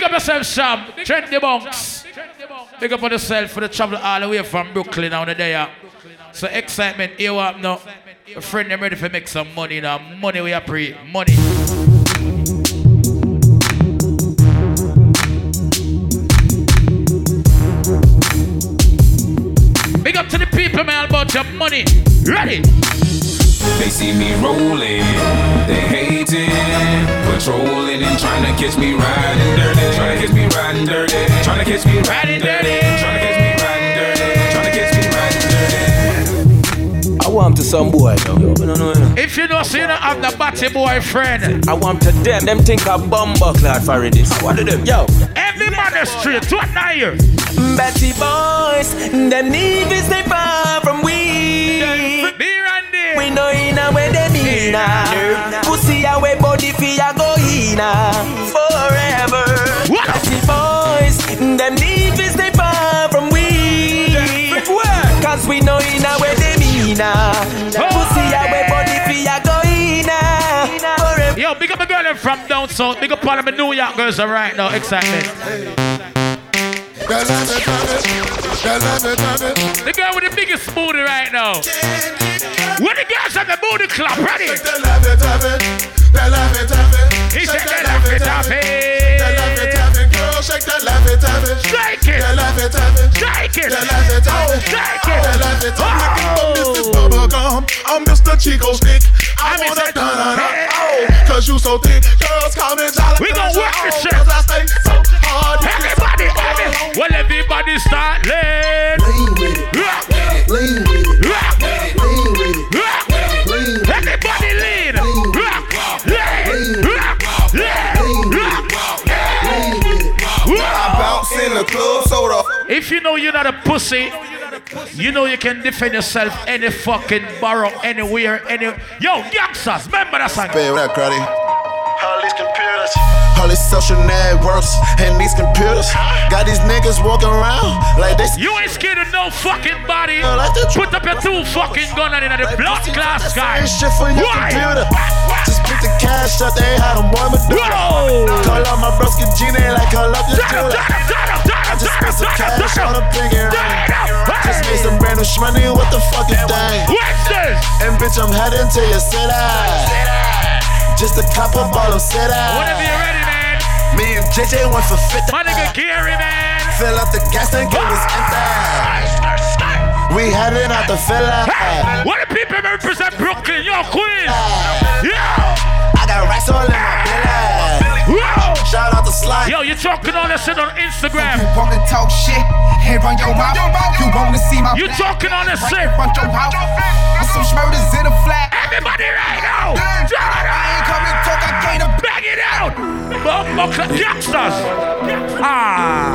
big up yourself, Sam. Trent the bunks. Big up on yourself for the travel all the way from Brooklyn on the day. uh. So Xsytment, you up now. A friend, them ready to make some money now. Money we are pre. Money. Big up to the people, man, about your money. Ready? They see me rolling, they hating, patrolling and trying to catch me riding dirty, trying to catch me riding dirty, trying to catch me riding dirty, trying to catch me riding dirty, trying to catch me riding dirty. I want to some boy now. No, no, no, no. If you don't see you don't have the batty boyfriend, I want to them. Them think a bumper clad for this. What do them? Yo. every man is straight to a nine. Betty boys, them need is they far from we. Be Randy. We know in a way they mean a Pussy away body fi a go in a Forever What? Betty boys, them need is they far from we. Cause we know in a way they mean a Pussy away body fi a go in a Forever Yo, big up a girl from down south. Big up all of my New York girls are right now. Excitement. Girl, love it, love it. Girl, love it, love it. The girl with the biggest booty right now. When the girls at the booty club, ready? They love it, love it. They love it, love it. He Shake said that they love it, love it. They love it, love it. Girl, shake that love it, love it. Shake it. They love it, love it. Shake it. They love it, oh, love it. Shake They it. love it, love it. Oh. I'm Mr. Bubblegum. I'm Mr. Chico Stick. I I'm want Mr. that dun Hey. oh, Cause you so thick. Girls call me Jolly. We gon' work this shit. Cause I stay so hard. Everybody, everybody. Well, everybody start lean. Lean with it, Rock, lean with it, lean with it, rock. Lean with it, Everybody lean. Rock, lean, rock, lean, rock. lean with it. Whoa. Bounce in the club, soda. If you know you're not a pussy, you know you can defend yourself any fucking borough, anywhere, any. Yo, youngsters, remember that song. Babe, what up, Cruddy? All these computers. All these social networks and these computers got these niggas walking around like they. You ain't scared of no fucking body. Like Put up your two fucking gun in the blood class guy. Shit for your Why? computer. Just put the cash up, they had them boy. Whoa! Call out my broski Gina like call up your Turn up, jeweler. turn up, turn I just spent some up, up, cash on a pinky ring. Just made some brand new shmoney, what the fuck is thing? What's this? And bitch, I'm heading to your city. Just a cop up all of city. Whenever you're ready. Me and JJ went for 50. My nigga Gary, man. Fill up the gas tank, it was empty. We heading out the. Hey, what the people represent Brooklyn? Yo, Queens. Yeah. I got racks all in my Yo, you talking all that shit on Instagram. wanna talk shit, hey run your mouth. You wanna see my You talking all that shit. front your house. With some smurders in a flat. Everybody right now. Turn I ain't up. coming talk, I can't up. Bang it out. Bumbo cl- youngsters. Ah.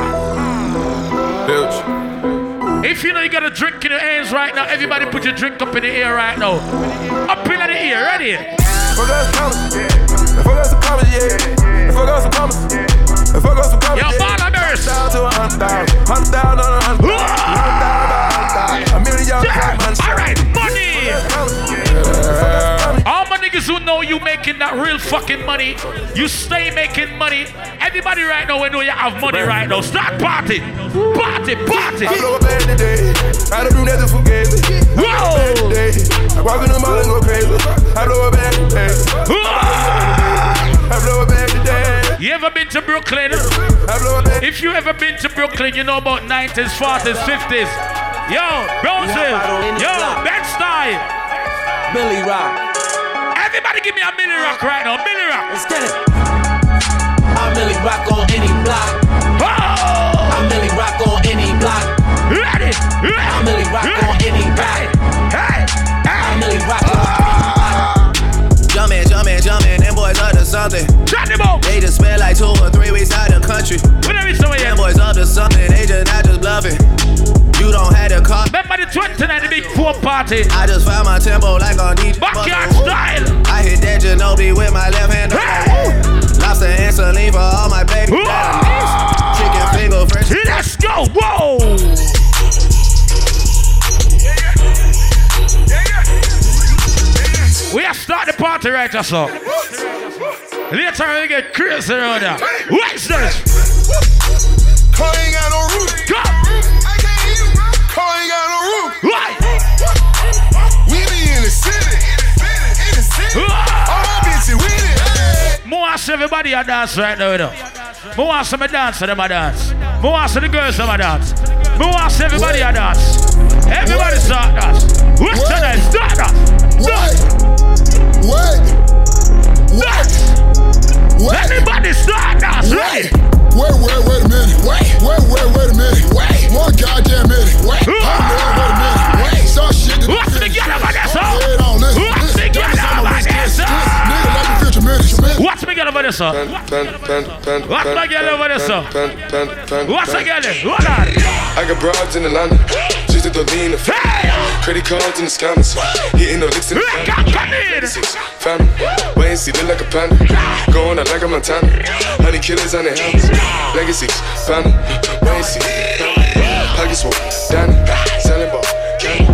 If you know you got a drink in your hands right now, everybody put your drink up in the air right now. Up in the ear, ready? Fuck us commas, yeah. Fuck us some commas, yeah. Fuck us some commas. Fuck us some commas, Yo. Barnabas. Down to a thousand. Hundred thousand on a hundred thousand. Hundred thousand by a hundred thousand. A million man All right, money. All my niggas who know you making that real fucking money, you stay making money. Everybody right now, we know you have money right now. Start party, party, party. I blow a bag today. I don't do nothing for games. Whoa! I walk in the mall and go crazy. I blow a bag today. I blow a bag today. You ever been to Brooklyn? I blow a bag. If you ever been to Brooklyn, you know about 90s, 40s, 50s. Yo, Roses, yo, Bed-Stuy. Billy Rock. Everybody give me a mini rock right now, Billy rock. Let's get it. I Millie rock on any block. Oh! I Millie rock on any block. Ready? I Millie rock on any block. Something. Shut them up! They just spent like two or three weeks out the country. Whatever it's over. Them boys up to something, they just not just bluffing. You don't have to call. Remember the 29, the big poor party. I just found my tempo like on DJ. Backyard style. I hit that Ginobili with my left hand. Hey! Lobster and saline for all my baby. Chicken finger fresh. Let's go! Whoa! We have start the party right just now. Later we get crazy around here. Watch this. Car ain't got roof. Go. I can't hear you, Car ain't got no roof. Why? We be in the city. In the city. All my bitches with it. More ask everybody a dance right now, you know. More ask them a dance, them a dance. More ask the girls, them a dance. More ask everybody a dance. Everybody start dance. What's the next? Start dance. What? What? What? Wait. Everybody start dance. Ready? Wait, wait, wait a minute. Wait, wait, wait, wait a minute. Wait, one goddamn minute. Wait, hold on, wait a minute. Wait, some shit that What's the girl over there, sir? Head on, What's the listen. girl Listen, over listen, there, listen, sir? listen. Nigga, let me finish a minute. What's the girl over there, sir? What's my girl over there, sir? What's the girl there? Hold on. I got broads in Atlanta. She's the lean the Credit cards in the scammers. Hitting the licks in the See, look like a panda. Going out like a Montana. Honey killers on their hands. Legacies. Wait see. Pockets full. Danny. Selling ball. Candy.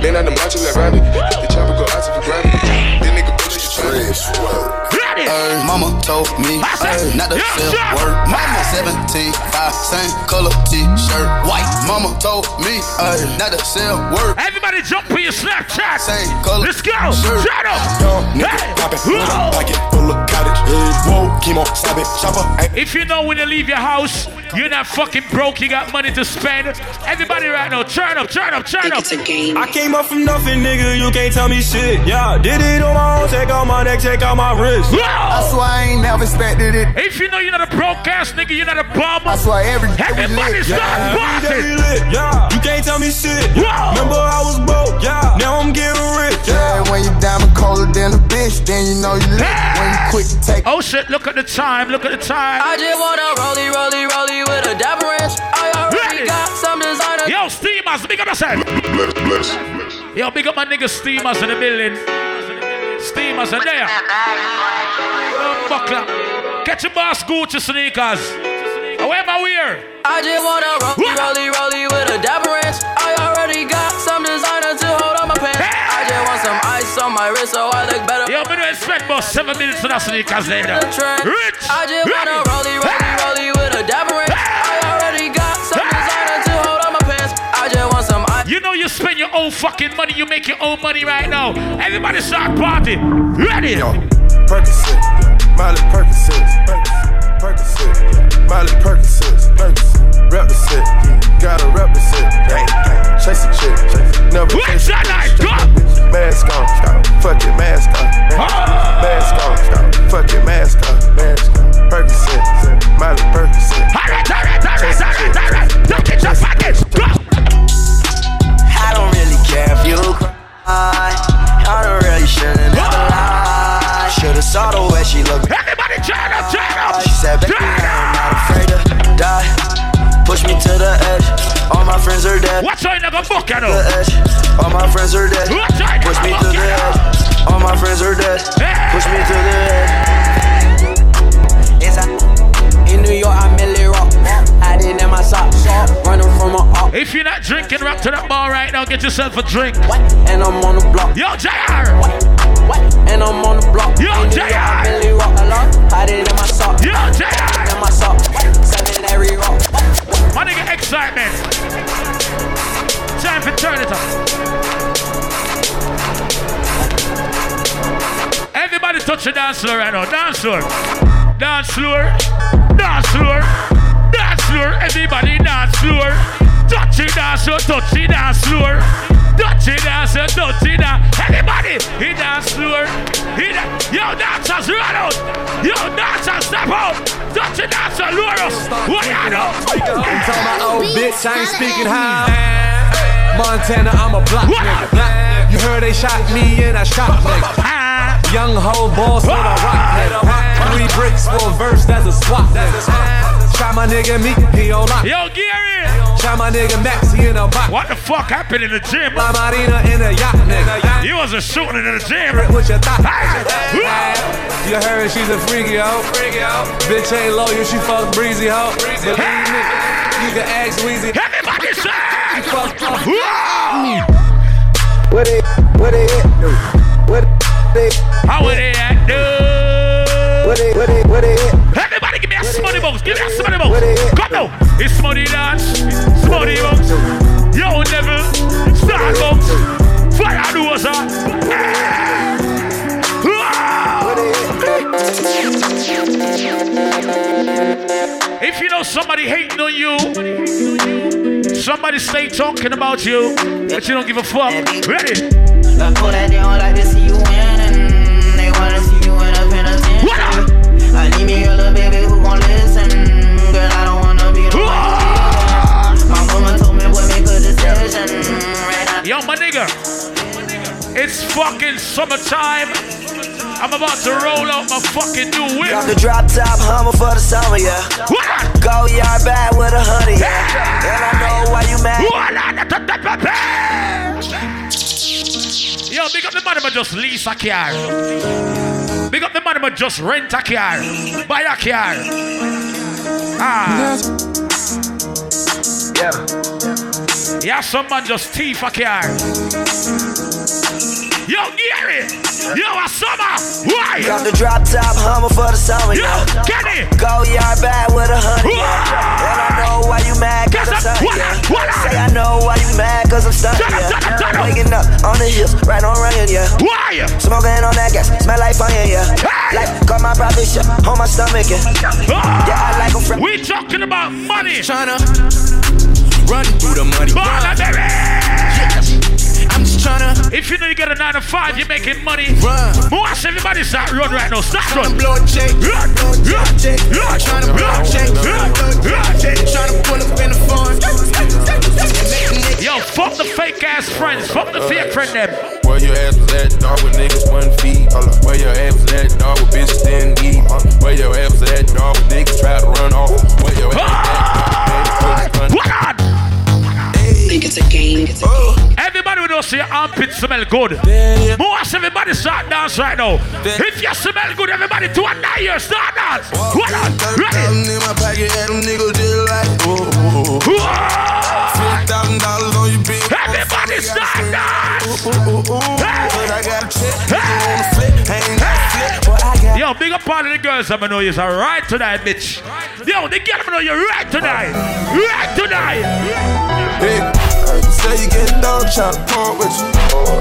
Man out the macho like Randy. The chopper go out to for granted. This nigga bullet you trying. Ready? Ay, mama told me I said, not to yeah, sell sure. word. Mama 17, 5, same color t-shirt, white. Mama told me ay, not to sell word. Everybody jump for your Snapchat. Same color. Let's go. shirt. Shut up. Young nigga Hey. poppin'. Whoa. Pocket full of cottage. Whoa. Chemo. Stop it. Chopper. Ain't If you know when you leave your house, you're not fucking broke, you got money to spend. Everybody right now, turn up, turn up, turn up. I came up from nothing, nigga. You can't tell me shit. Yeah, did it on my own. Take out my neck, take out my wrist. I Whoa! swear I ain't never expected it. If you know you're not a broke ass nigga, you're not a bum. I swear every day we Everybody lit. start Every day we Yeah, you can't tell me shit. Whoa. Remember I was broke. Yeah, now I'm getting rich. Yeah. Yeah, when you diamond colder than a bitch, then you know you lit. When you quick to take Oh shit, look at the time, look at the time. I just wanna rollie, rollie, rollie with a dapper ranch. I already Ready. got some designer. Yo, Steamers, big up yourself. Yo, big up my nigga Steamers in the building. Steamers are there. Oh, buckler. Catch your boss Gucci sneakers. Where am I wear? I just wanna rollie, What? rollie, rollie with a dapper ranch. I already got some designer to hold on my pants. I just want some ice on my wrist so I look better. Yo, don't expect about seven minutes for that sneakers trend. Rich. I just wanna Ready. rollie, rollie, rollie with a dapper ranch. You know you spend your own fucking money, you make your own money right now. Everybody start party. Ready? Percocet, Molly Percocet, Percocet, Molly Percocet, Percocet, represent, gotta represent, chase a chick, never chase a that like? bitch. Go! Mask on, fuck it, mask on, ah. mask on, fuck it, mask on, mask on, Percocet, Molly Percocet, Alright, alright, alright, alright, alright. Don't get your package. Go! You cry. I don't really shouldn't ever lie. Should've saw the way she looked. Everybody turn up, turn up. She said, baby, Turn I'm not afraid to die. Push me to the edge. All my friends are dead. What's your nigga book, you The know? edge. All my friends are dead. What's your Push me to the edge. All my friends are dead. Push me to the edge. Inside. In New York, I Millie rock. Hiding in my socks. Running from a up. If you're not drinking, rap to that bar right now, get yourself a drink. What? And I'm on the block. Yo, JR! What What? and I'm on the block. Yo, In New York, JR. I Millie rock a lot. Hiding in my socks. Yo, JR! In my socks. Selling every rock. My nigga, Xsytment. Time for turn it up. Everybody touch the dance floor right now. Dance floor. Dance floor. Dance floor. Dance floor. Everybody dance floor. Touch it oh, dance floor. Touch oh, it dance floor. Touch it dance floor. Touch it dance. Everybody. He dance floor. He da- Yo, dancers run out. Yo, dancers step out. Touch it dance oh, floor. Lure us. What you know? Tell my old bitch I ain't speaking high. Montana, I'm a block What? nigga. You heard they shot me and I shot nigga. Young hoe boss with a rock nigga. Three bricks for a verse, that's a swap nigga. Try my nigga Meek, he on lock. Yo, Gary. Try my nigga Max, he in a box. What the fuck happened in the gym? La Marina in a yacht nigga. You wasn't shooting in the gym. What you thought? Ah. You heard she's a freaky hoe. Bitch ain't loyal, she fuck breezy hoe. Believe me, you can ask Weezy. Everybody say. Fuck, fuck. Whoa! What it, what it, do? What it, How would they act, dude? What it, what it, what it, Everybody give me a smutty box. Give me a smutty box. Come now. It's smutty dance. Smutty box. Yo, Neville. Star box. Fire dozer. Ah. If you know somebody hating on you, somebody stay talking about you, but you don't give a fuck. Ready? I need me a little baby who gon' listen. Girl, I don't wanna be the one. My mama told me boy make a decision. Right. Yo, my nigga, it's fucking summertime. I'm about to roll out my fucking new whip. Got the drop top Hummer for the summer, yeah. Go yard back with a honey, yeah. And I know why you mad. Yo, big up the money, but just lease a car. Big up the money, but just rent a car. Buy a car. Ah. Yeah. Yeah, some man just thief a car. Yo, Gary! Yo, a summer! Why? Got the drop top Hummer for the summer, Yo, yeah. Kenny! Go yard bag with a honey, yeah. And I know why you mad, cause I'm sunny, yeah. Say I know why you mad, cause I'm stunning, yeah. Waking up on the hill, right on running, yeah. Why? Smoking on that gas, smell like fire, yeah. Like, got my profit shit on my stomach, yeah. Ah! Yeah, I like 'em from. We talking about money. Tryna run through the money. Baller, baby! I'm just tryna If you know you get a 9 to 5, you're making money. run. Watch everybody start run right now. Start run. blow a check. Run, Blow a run, check. run, blow a check. run, Blow a run. check. Tryna pull up in the phone. Yo, fuck the fake ass friends. Fuck the fake friend them. Where your ass was at, dog, with niggas one feet. Hold up. Where your ass was at, dog, with bitches didn't eat. Huh? Where your ass was at, dog, with niggas try to run off. Where your ass was at, dog, ah! What on? Think it's a game. Everybody know see your armpit smell good. Most everybody start dance right now. If you smell good, everybody to a nine years start dance. What on? Ready? Everybody start dance. Yo, big up all of the girls I'm know you're right tonight, bitch. Yo, the girl I'm know you're right tonight. Right tonight. Say you get dog tryna pump with you.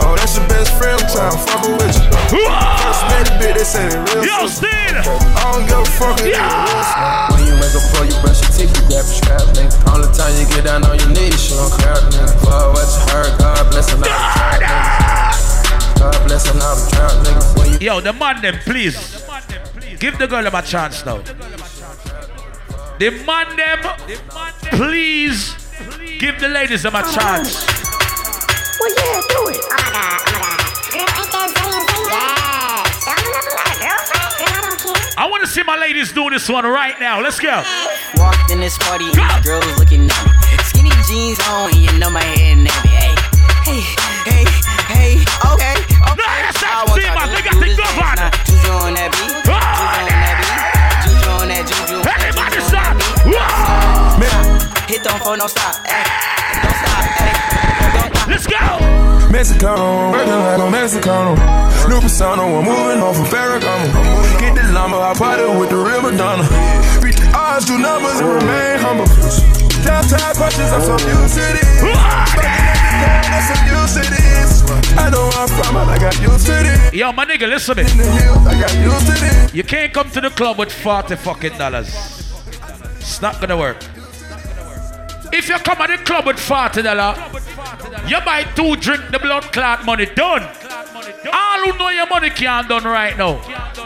Oh, that's your best friend tryna fuck with you. First met the bitch, they say they real. Yo, sister. Steve. I don't give a fuck if they Yeah. real. sister. When you wake up before you brush your teeth, you grab a strap, nigga. Only time you get down on your knees, she don't care, nigga. Fuck what you heard, God bless and all the trap, niggas. God bless and all the trap, niggas. When you Yo, the man them, please. Give the girl them a chance now. The man them, please. Give the ladies them a chance. Well, yeah, do it. Oh my god, oh my god. Girl, ain't that Zay and Zay? Yes. Don't you know my girlfriend? Girl, I don't care. I want to see my ladies do this one right now. Let's go. Walked in this party, and the girl was looking at me. Skinny jeans on, and you know my head nappy. Hey, hey, hey, hey, okay, okay. that's I not want Zima, y'all to they got do the this dance on. now. Juju on that beat, juju Hit don't phone, don't stop, hey, don't stop, hey, don't stop. Let's go. Mexicano, working like a Mexicano. New persona, I'm moving off of Ferragamo. Get the llama, I party with the real Madonna. Beat the odds, do numbers, and remain humble. Downtown punches, I'm so used to this. I'm so used to this. I know where I'm from, I got used to this. Yo, my nigga, listen to me. In the hills, I got used to this. You can't come to the club with 40 fucking dollars. It's not gonna work. If you come at the club with 40 dollars, you buy two drink the blood clot money done. All who know your money can't done right now.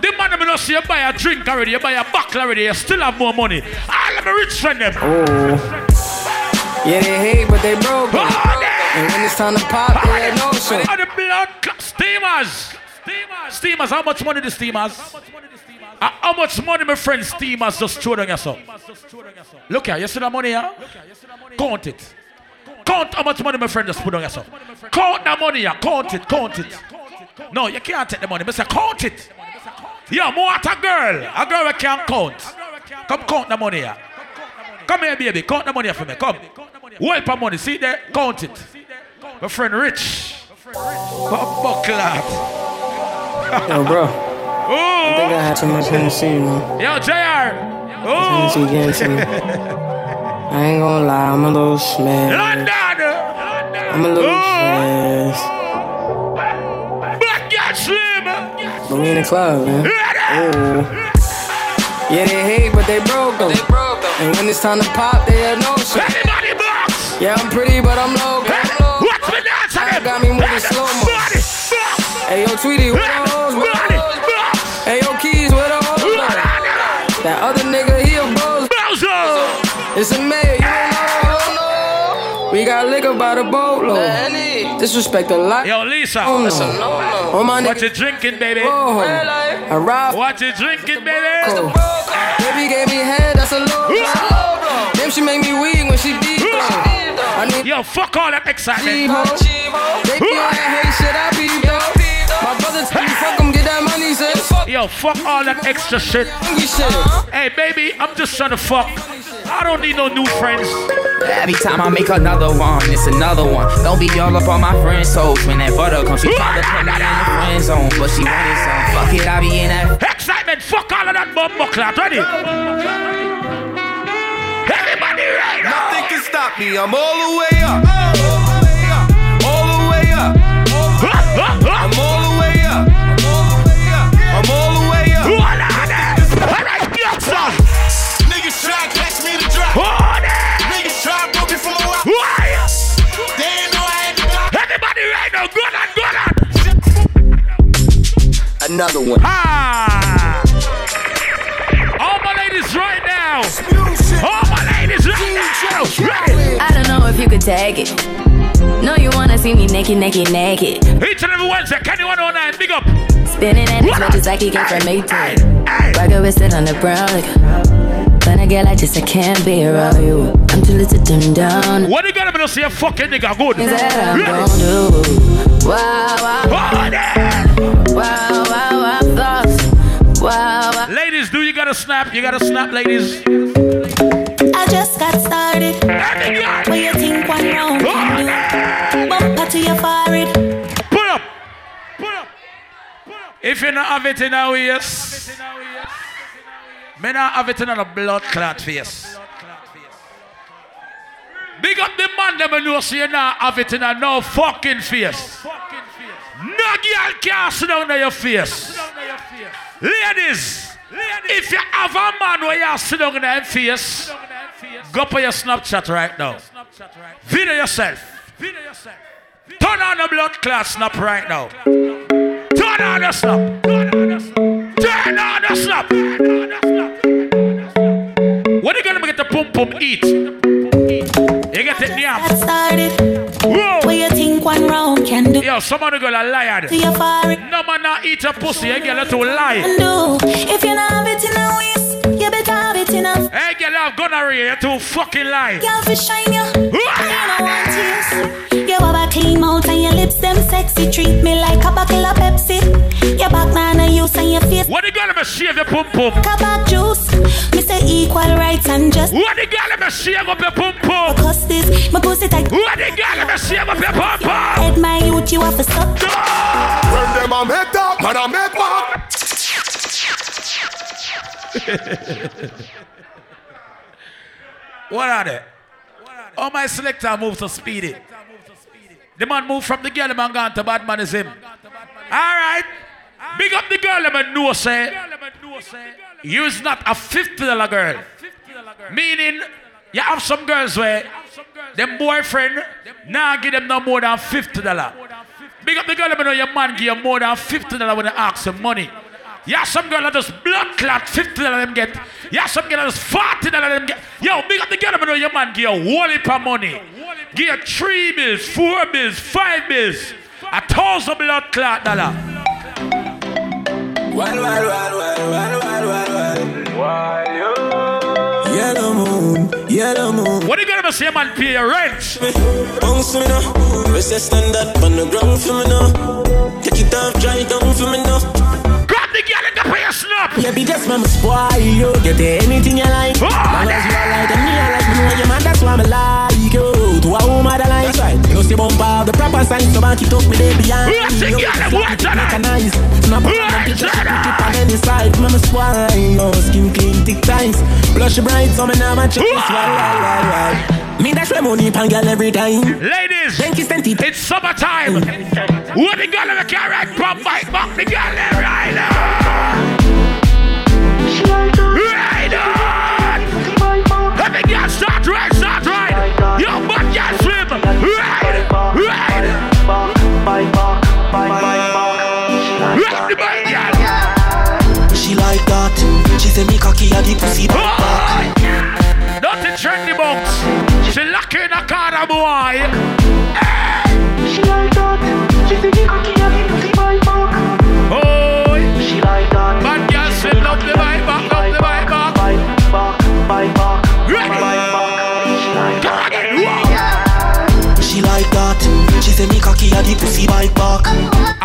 The man them not see you buy a drink already, you buy a buckle already, you still have more money. All of my rich friend them. Oh. Yeah, they hate, but they broke. it. And when it's time to pop, they had no show. All the blood clot steamers. Steamers, how much money the steamers? Uh, how much money my friend steamers just throw down yourself? Look here, you see that money here? Count it. Count how much money my friend just put on yourself. Count that money here. Count it. Count it. No, you can't take the money. Say count it. Yeah, more at a girl. A girl can't count. Come count the money here. Come here, baby. Count the money here for me. Come. Wipe your money. See there? Count it. My friend Rich. What buckle that? Yo, bro. I think I had too much Hennessy, man. Yo, JR. Hennessy getting to me. I ain't gonna lie, I'm a little smashed. London. I'm a little smashed. Black girl slim. But we in the club, man. Ready? Oh. Yeah, they hate, but they broke them. They broke them. And when it's time to pop, they have no shit. Anybody box? Yeah, I'm pretty, but I'm low. Watch me dance again. Got me moving slow mo. Hey, yo, Tweety, where the hoes? Where the hoes? Hey, yo, Keys, where the hoes? go? That other nigga, he a bozo. It's a mayor, you don't know. We got liquor by the boatload. Disrespect a lot. Yo, Lisa. Oh, no. Oh, my What you drinking, baby? Oh, I ride. What you drinking, baby? Baby gave me head, that's a low blow. Damn, she make me weak when she deep. Need Yo, fuck all that excitement. They be on that hate shit, I be though. My brother tell me fuck 'em, get that money, sis. Yo, fuck all that extra shit. Uh-huh. Hey, baby, I'm just trying to fuck. I don't need no new friends. Every time I make another one, it's another one. Don't be all up on my friend's toes when that butter comes. She tried to put me in the friend zone, but she wanted some. Fuck it, I be in that. Xsytment, fuck all of that bumbo clout. Ready? Everybody. Nothing can stop me. I'm all the way up. All the way up. I'm all the way up. I'm all the way up. Niggas try to catch me to drop. Niggas try to put me from a rock. They ain't know I had to drop. Everybody right now, good on, good on. Another one. Ah! All my ladies right now. All my I don't know if you could tag it. No, you wanna see me naked, naked, naked. Each and every Wednesday, Kenny 109, big up. Spinning in his bitches like he came from Maytag. Rocket with it on the brown like When I get like this, I can't be around you. I'm too little to dim down. What you gonna be to see a fucking nigga good? Things that I'm Ready? gon' do. Wow, wow. Wow, wow, wow, thoughts. Wow, wow. Ladies, do you gotta snap? You gotta snap, ladies. I just got started. What you think one round can do? Bumper to your forehead. Pull up. Pull up. If you not have it in our ears, me not have it in a blood clot face. Big up the man them and know so you not have it in a no fucking face. No girl can sit down on your face. Ladies, if you have a man where you sit down on your face, go for your Snapchat right now. Video yourself. Turn on the blood clot snap right now. Turn on the snap. Turn on the snap. What are you gonna get the pum pum eat? You get it now. Whoa. What you think one round can do? Yo, somebody gonna lie your forehead. No man not eat a pussy, you get to lie. If you not have it in a waist, you better have it in a. Hey, girl, I've gonorrhea, you too fucking lie. Girl, fi shine you. You know want tears. You have a clean mouth and your lips them sexy. Treat me like a bottle of Pepsi. Your back man a use and your face. What you gonna be shave your pum pum? Kabak juice. Me say equal rights and just. What you gonna be shave up your pum pum? Cause this, my pussy tight. What you gonna be shave up your pum pum? Head my youth, you have to suck. When them a make talk, man a make walk. What are they? Oh, my selector moved to speed it. The man moved from the girl, the man gone to bad man is him. All right. Big up the girl, the man know say. You's not a $50 girl. Meaning, you have some girls where them boyfriend now give them no more than $50. Big up the girl, the man know your man give you more than $50 when they ask him money. Yeah, some girl that just blood clot, $50 them get. Yeah, some girl that just $40 them get. Yo, big up the girl, I know your man give you a whole heap of money. Give you three bills, four bills, five bills, a thousand blood clot dollar. Well, well, well, well, well, well, well, well. Yellow moon, yellow moon. What are you gonna say, man? Pay your rent. Bounce me now. Say stand up on the ground for me now. Take it off, dry down for me now. The girl and go pay snap. Yeah, be just my spoil you. Get anything you like. Oh, Long as you like and me, I like me know your man. That's why I'm like you. To a woman that like. That's right. You know, see bumper the proper sign. So back it up me there behind. Watch the You girl, watch it her. Recognize. Snap Watch the picture. it on any side. Mama spoil you. Skin clean, thick ties. Blush bright. So me now my well. Me dash my money pan girl every time. Ladies, Thank you, Stenty. it's summertime. What the girl in the car right from bike back the girl right now. She like that. She like that. She say me cocky the pussy trendy box. She lucky a car, boy. She like that. She say me cocky and the.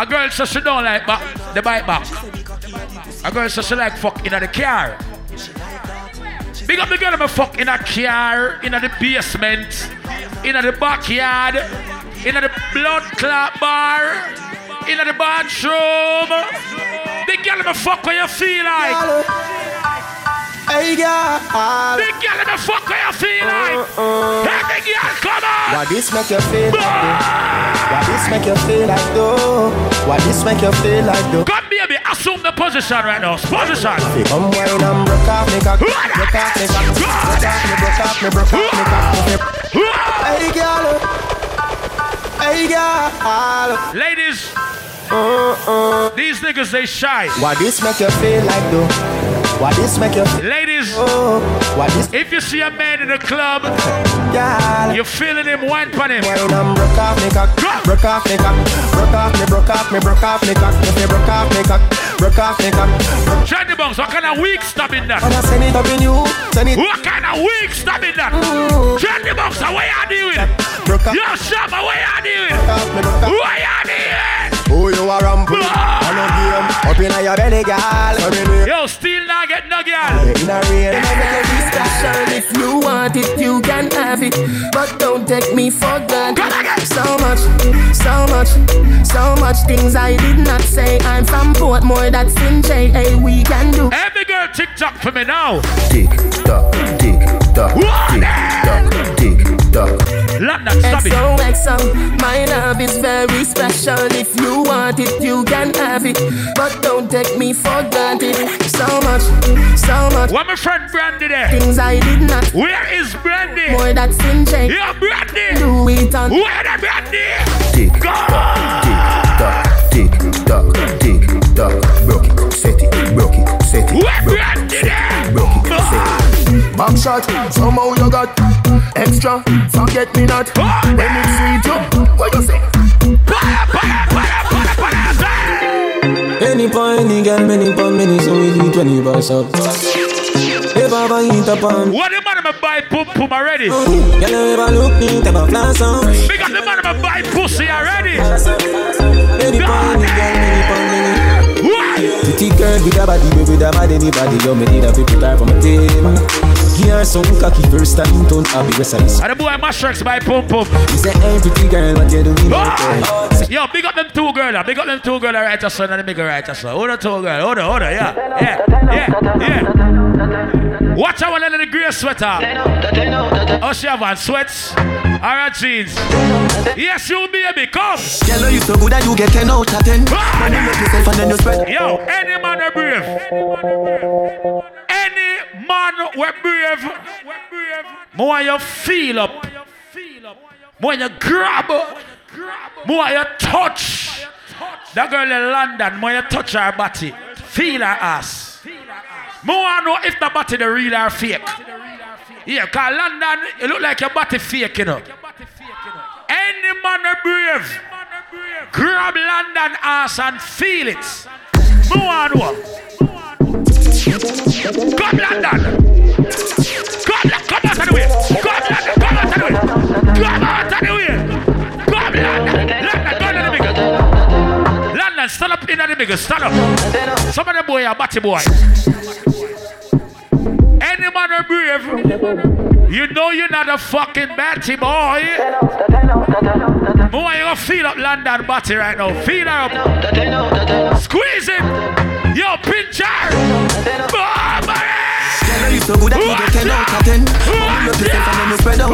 A girl says she don't like back, the bike back. A girl says she like fuck in the car. Big up the girl me fuck in a car, in a the basement, in the backyard, in a the blood clot bar, in a the bathroom. Big girl me fuck when you feel like. Hey girl. Big girl me fuck when you feel like. Uh, uh. Hey big girl, come on. Why this make you feel like? Why this make you feel like though? Why this make you feel like though? Come baby, assume the position right now. Position. Come wine and broke off me cock, broke off me cock, broke off me, broke off me, broke off me cock. Hey girl, hey girl. Ladies, Uh-uh. these niggas they shy. Why this make you feel like though? Why this make you? Ladies, Oh, why this if you see a man in the club, girl? you're feeling him, wine on him. Wine and broke off me cock, broke off me cock, broke off me, broke off me, broke off me cock. If you broke off me cock, broke off me cock. Johnny Bunks, what kind of weak stabbing that? And I send it up in you, send it. What kind of weak stabbing that? Johnny Bunks, what you doing? Broke off, Yo, Shabba, what you doing? broke off me, broke off. What you doing? Who you are ramping? Ah! I no game. Up inna your belly, girl. Come in here. Yo, still not get no girl. In a rain. special if you want it, you can have it. But don't take me for granted. So much, so much, so much things I did not say. I'm from Portmore, that's in J. Hey, we can do. Every girl TikTok for me now. Tick tock, tick tock, What? tick tock, tick tock. London, stop it. XOXO, my love is very special. If you want it, you can have it. But don't take me for granted. So much, so much What my friend Brandy there? things I did not. Where is Brandy? Boy, that's in J. Yeah, Brandy. Do it on. Where the Brandy? Tick Go tock, on. tick tock, tick tock, tick tock. Broke it, set it, broke it, set it. Where Brandy there? Back shot, somehow you got extra. Forget me not. When it's sweet, you what you say? Any point, any girl, many pound, many so we eat when you boss up. If I ever eat up on, What the man am buy pum pum already? girl, you ever look neat, ever flash on. Big up the man am buy pussy already. Any point, any girl, many pound, many. What? Pretty girl with a body, baby, that bad anybody. Yo, me need a people type for my team. Her some cocky first time, don't have the rest of this. And the boy Mashreks buy pum pum. He say, hey, pretty girl, what you doing? Ah! Yo, big up them two girls. Big up them two girls right son and the big girl right son. Hold on, two girls. Hold on, hold on. Yeah, yeah, yeah, yeah. Watch out one the grey sweater. Oh, she have on sweats. Alright, jeans. Yes, you baby, come. Yellow, you so good that you get 10 out of 10. When you make yourself and then you spread. Yo, any man we brave. Any man we brave. More you feel up. More you grab. More you touch. That girl in London, more you touch her body. Feel her ass. More I know if the body the real or fake. Yeah, cause London, it look like your body fake, you know. Any man we brave. Grab London ass and feel it. More I know. Come London. Come, come out of. Come London. Come out of. Come out of. Come London. London, go to the bigger. London, stand up in the bigger. Stand up. Some of the boy are batty boy. Any man brave. You know you're not a fucking batty boy. Boy, you feel up London batty right now. Feel up. Squeeze it. You so good that you get 10 out of 10. When you yourself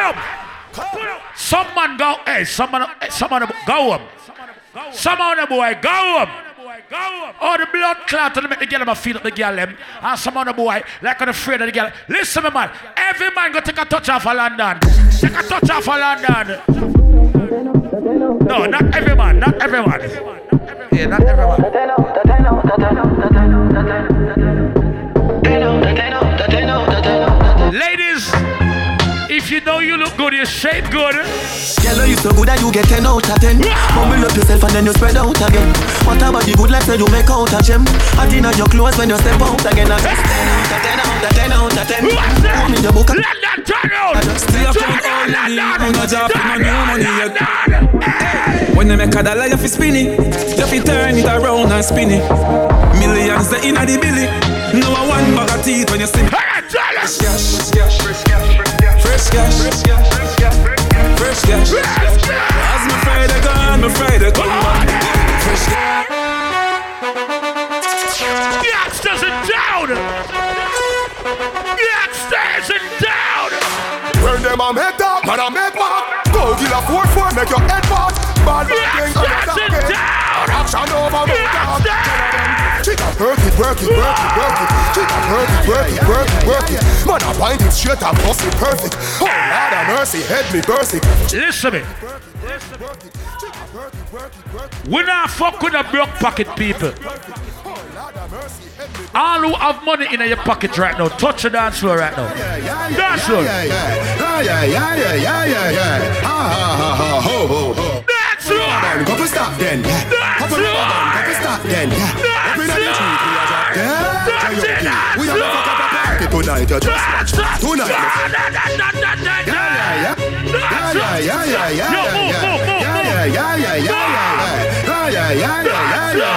up. Put up. Some man go. Hey, some man. Hey, some man go up. Some the boy go up. Oh, the blood clot to make the girl them feel up the girl them. And some on the boy like on afraid of the girl. Listen, me man. Every man go take a touch off of London. Take a touch off of London. No, not every man. Not every man. Yeah, not every man. Ladies, if you know you look good, you shape good. Girl, you so good that you get 10 out of 10. Bumble up yourself and then you spread out again. What about the good life that you make out of gem? I think your clothes when you step out again. I just 10 out of 10 out of 10 out of 10. Own in your book. Let that turn out. Still count all money, I'm job no new money yet. When they make a dollar, you fi spin it, you fi turn it around and spin it. Millions they inna the billy, no one bag of teeth when you see me. Fresh cash, fresh cash, fresh cash, fresh cash, fresh cash. As my Friday gone, my Friday come back. Fresh cash. Youngsters and down. Youngsters and down. Where them a make up, man a make mark Go kill a 4-4, make your head part Bad man thing, I'm not that Action over, move down Chica, work it, work it, work it, work it Chica, work it, work it, work it, work it Man, I bind it straight and bust it perfect Oh, Lord have mercy, head me bursting Listen me. We not fuck with the broke pocket people. All who have money in your pocket right now, touch the dance floor right now. Dance floor. Yeah, yeah, yeah, yeah, yeah, yeah, yeah, yeah Ha, ha, ha, ha, ho, ho, ho Dance floor. Man, couple stop then, yeah Couple rubber band, couple stop then, We are the fuck up a party tonight, you just watch Tonight, yeah, yeah, yeah Yeah, yeah, yeah, yeah, yeah, yeah, yeah, yeah, yeah, yeah, yeah, yeah, yeah, yeah, yeah, yeah, yeah, yeah, yeah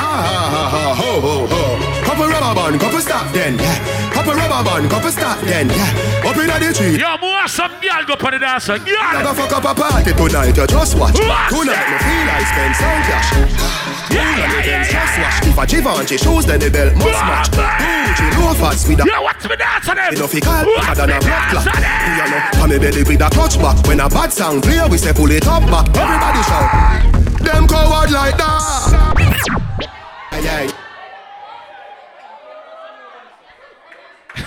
Ha, ha, ha, ha, ho, ho, ho Couple rubber band, couple stop then, yeah Couple rubber band, couple stop then, yeah Up in the street Yo, more some girl go for the dancer. I Girl. go fuck up a party tonight, you just watch. Tonight, me feel I spend some cash. Yeah, yeah, yeah, just watch. If a Givenchy shoes, then the belt must match. Gucci loafers with a. Yo, what's me dance on them? Enough he call bigger than a blood dance clot. on Who them? you know? On me belly with a clutch back. When a bad sound play, we say pull it up back. Everybody shout. Them coward like that. Yeah, yeah.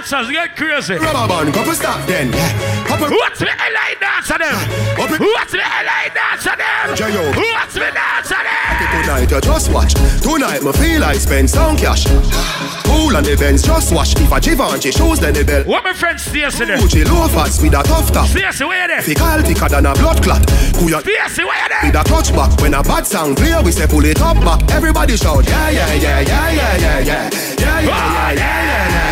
Dancers get crazy. Rubber band, couple stop then. Yeah. Couple What's me LA dance on them? Up. What's me LA dance on them? J.O. What's me dance on them? Tonight you just watch. Tonight me feel I spend some cash. Pool and events just watch. If a Givenchy shoes then the belt. What my friend Stacey there? Gucci loafers with a tough top. Stacey, where there? Fickle thicker than a blood clot. Who ya Stacey, where there? with a touch back. When a bad sound play, we say pull it up back. Everybody shout, yeah, yeah, yeah, yeah, yeah, yeah, yeah, yeah, yeah, yeah, yeah, yeah, yeah,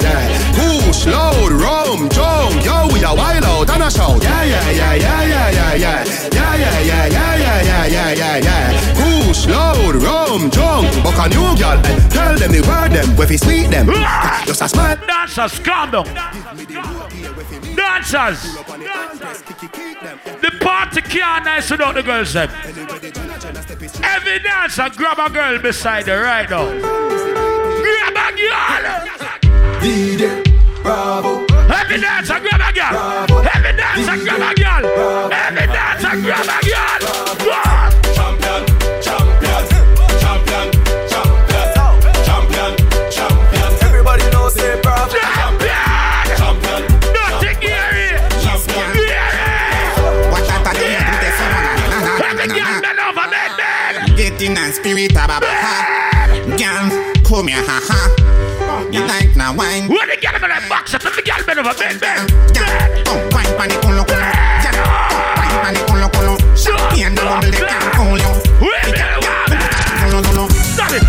yeah, yeah. Push, load, rum, jump, yo, we a wild out and a shout, yeah, yeah, yeah, yeah, yeah, yeah, yeah, yeah, yeah, yeah, yeah, yeah, yeah, yeah, yeah, yeah. Push, load, rum, jump, buck a new girl, and tell them the word them, if we sweet them, just a smile. Dancers, calm down. Dancers. The party can't nice without the girls them. Every dancer grab a girl beside her right now. Grab a girl. DJ Bravo. Every dancer grab a girl. Every dancer grab a girl. Every dancer grab a girl. Go. Champion, champion, champion, champion, champion, champion. Everybody knows say bravo. Champion. Champion, Nothing Gary. champion. Gary. Watch out, I don't do this one. Every girl bend over, bend, bend. Get in and spirit, baba, ha. Girl, come here, ha, ha. You like na wine? When the girl bend over, box up, every girl bend over, bend, bend. Girl, oh, wine pan the culo, culo. Girl, oh, wine pan the culo, culo. Champagne, the bubble, they can't hold you. Wait a minute, Culo, culo. Stop it!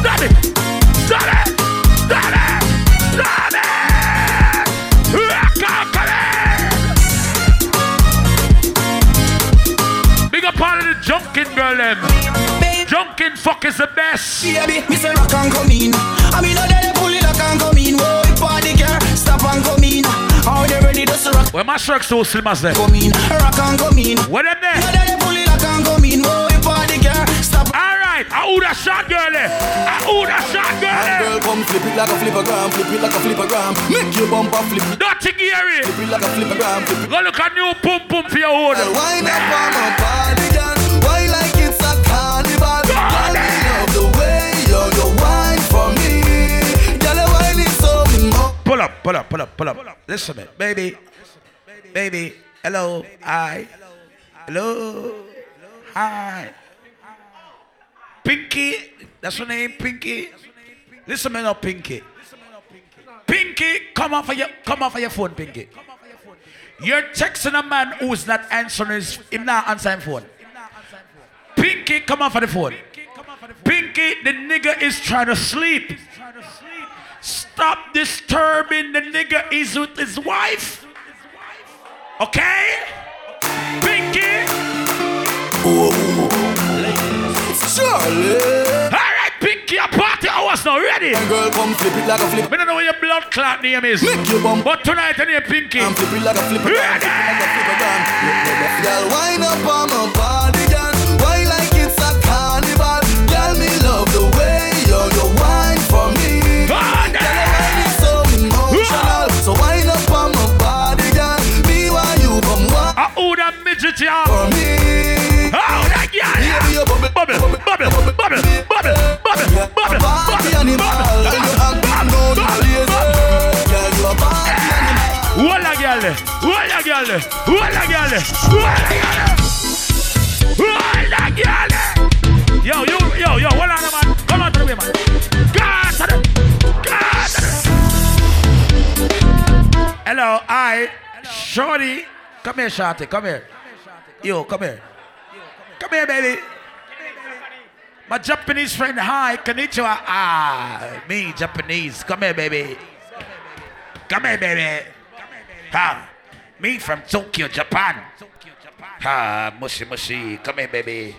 Stop it! Stop it! Stop it! Stop it! Rock out, come in! Big up all of the junkin' girl them. Junkin' fuck is the best. Baby, me say rock and come in. Ready to rock? Where my shirk so slim as them? Come in, rock and come in. Them there? They pull it rock and come in. Oh, Whoa, party girl, stop. Alright, I who that shot girl? I who that shot girl? Girl, come flip it like a flippergram, flip it like a flippergram. Make your bumper flip Dirty Gary. flip it like a flippergram, flip it. Go look at new pum pum for your hold. Wind up on my body, girl. Why like it's a carnival? Girl, I love the way you're the wine for me. Girl, the wine so me more. Pull up, pull up, pull up, pull up. Listen baby. Baby, hello, hi. Hello, hi. Pinky, that's her name, Pinky. Listen man, now, Pinky. Pinky, come off of your come off of your phone, Pinky. You're texting a man who's not answering his him not answering phone. Pinky, come off of the phone. Pinky, the nigga is trying to sleep. Stop disturbing the nigga. He's with his wife. Okay? Pinky. Alright, Pinky, a party hours now. Ready? Girl, come flip it like a flip. I don't know what your blood clot name is. Make your bum. But tonight, I need Pinky. I'm flip it like a flipper. Ready? Girl, wind up That midget, y'all. for me. Oh, that girl. Baby, you bubble, Bubble, bubble, bubble, bubble, bubble, bubble, bubble, party animal. When you act bad, no, you lazy. Girl, you a party animal. Walla girl, walla girl, walla girl, walla girl, walla girl. Yo, yo, yo, yo, on, man. Come on to the way, man. God, God. Hello, I, Shorty. Come here, Shorty. Come here. Yo, come here. Come here, baby. My Japanese friend, hi, konnichiwa. Ah, me, Japanese. Come here, baby. Come here, baby. Ha, me from Tokyo, Japan. Ha, mushy, mushy. Come here, baby.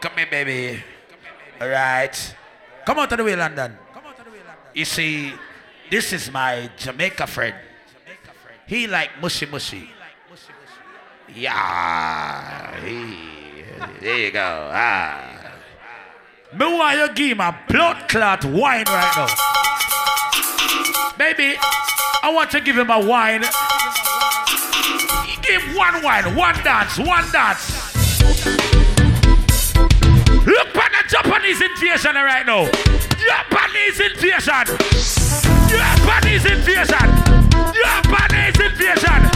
Come here, baby. All right. Come out to the way, London. You see, this is my Jamaica friend. He like mushy, mushy. Yeah, he, there you go. Ah. Me want you give a blood clot wine right now. Baby, I want to give him a wine. Give one wine, one dance, one dance. Look at the Japanese invasion right now. Japanese invasion. Japanese invasion. Japanese invasion.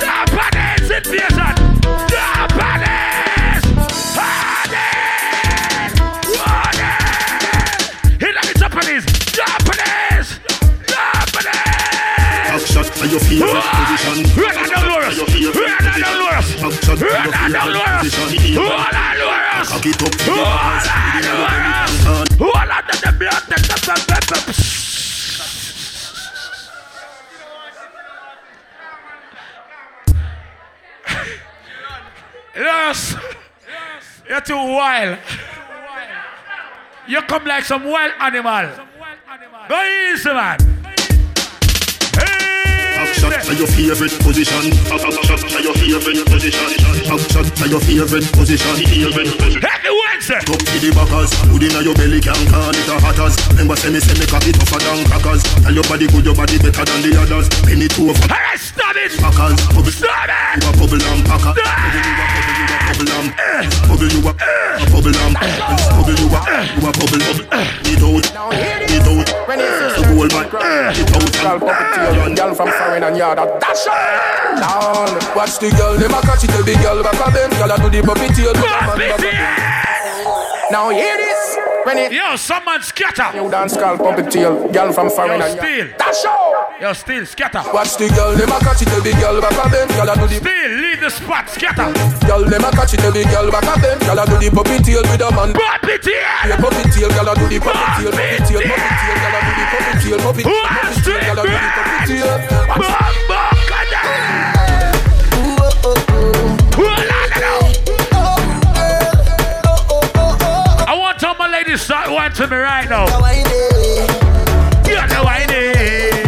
Japanese invasion. Japanese. Harden. Harden. Here are the Japanese. Japanese. Japanese. Backshot for your favorite position. Run on down Loris. Run on down for Run your down Loris. position. Hold on Loris. Cock it up to the Hold balls. on Loris. The- Yes. You're too wild. You come like some wild animal. Go easy, man. Backshot for your favorite position. Backshot for your favorite position. Backshot for your favorite position. Position. Wednesday. Up to the backers, food inna your belly can call it a hatters. Remember say me say me cocky tougher than crackers. Tell your body good, your body better than the others. Penny two of Alright, stop it. packers. Stop it. you a bubble and packer. You a Um, eh. bubble you a eh. um, eh. bubble you a a bubble lamp. Bubble you a you a bubble bubble. Eat out, eat out. The whole man, eat out. Girl from foreign and yard a dash up. Down. Watch the girl, them a catch it, the girl back a bend. Girl a do the puppy tail. do the man back a bend. Now hear this. When it Yo, someone scatter. you dance call puppy tail. Girl from foreign Yo, still. yard. Dash. Yo, still scatter. Watch the girl, them a catch it, the girl back a bend. Girl a do the Still leave the spot. Scatter. Girl, them a catch it, the girl back a bend. Girl a do the puppy tail with a man. Puppy tail. Yeah, puppy tail, girl a do the puppy tail, puppy tail, puppy tail, girl a do the puppy tail, puppy tail, girl a do the puppy tail. My ladies start wanting me right now. You know I need.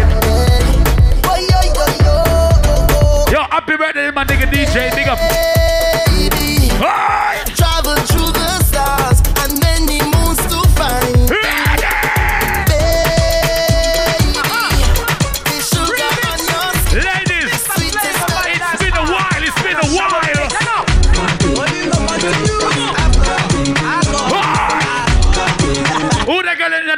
Yo, happy birthday, my nigga DJ. Big up. Hi.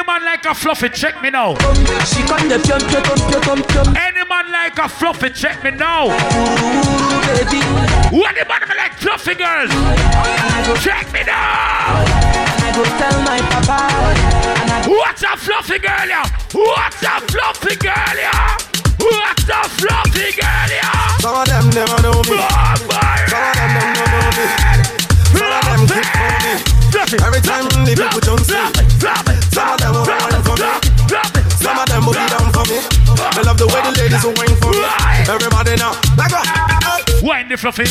Any man like a fluffy, check me now. Any man like a fluffy, check me now. What the man like fluffy girls? Check me now. What's a fluffy girl, yeah? What's a fluffy girl, yeah? What's a fluffy girl, yeah? Some of them never know me. Oh, Some of them don't know me. Some of them keep Every time the people jump in. Some of them will wine for me. Some of them will be down for me. I love the way the ladies will wine for me. Everybody now, like what? Wine the fluffy.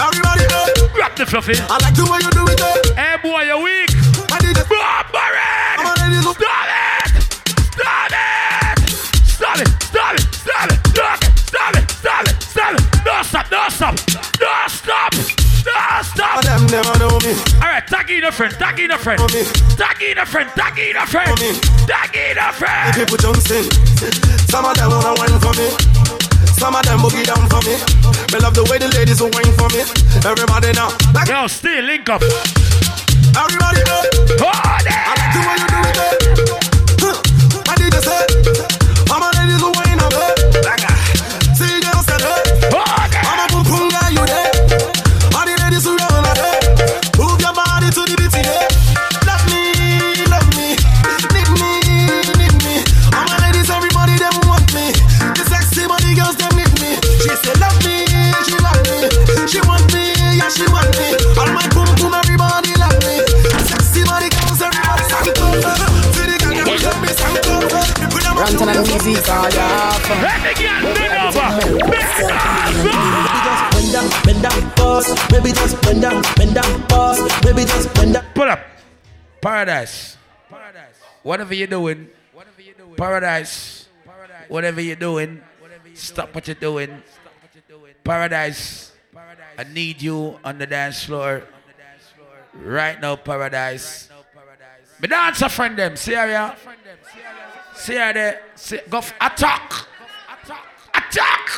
Everybody know. Grab the fluffy. I like the way you do it. eh? Hey boy, you're weak. I did it. Barbarin! I'm already look. It! Never know me. Alright, tag in a friend, tag in a friend. Tag in a friend, tag in a friend. Tag in a The friend. people jump in. Some of them wanna wine for me. Some of them boogie down for me. Me love the way the ladies will wine for me. Everybody now, like Yo, still link up. everybody know. Hold Weezy, call ya. Let the girl bend over. Bend over. Bend down, bend down, pause. Maybe just bend down, bend down, pause. Maybe just bend down. Pull up. Paradise. Whatever you're doing. Paradise. Whatever you're doing. Stop what you're doing. Paradise. I need you on the dance floor. Right now, Paradise. Me dance a friend them. See her ya? See there, see, go f- attack. attack,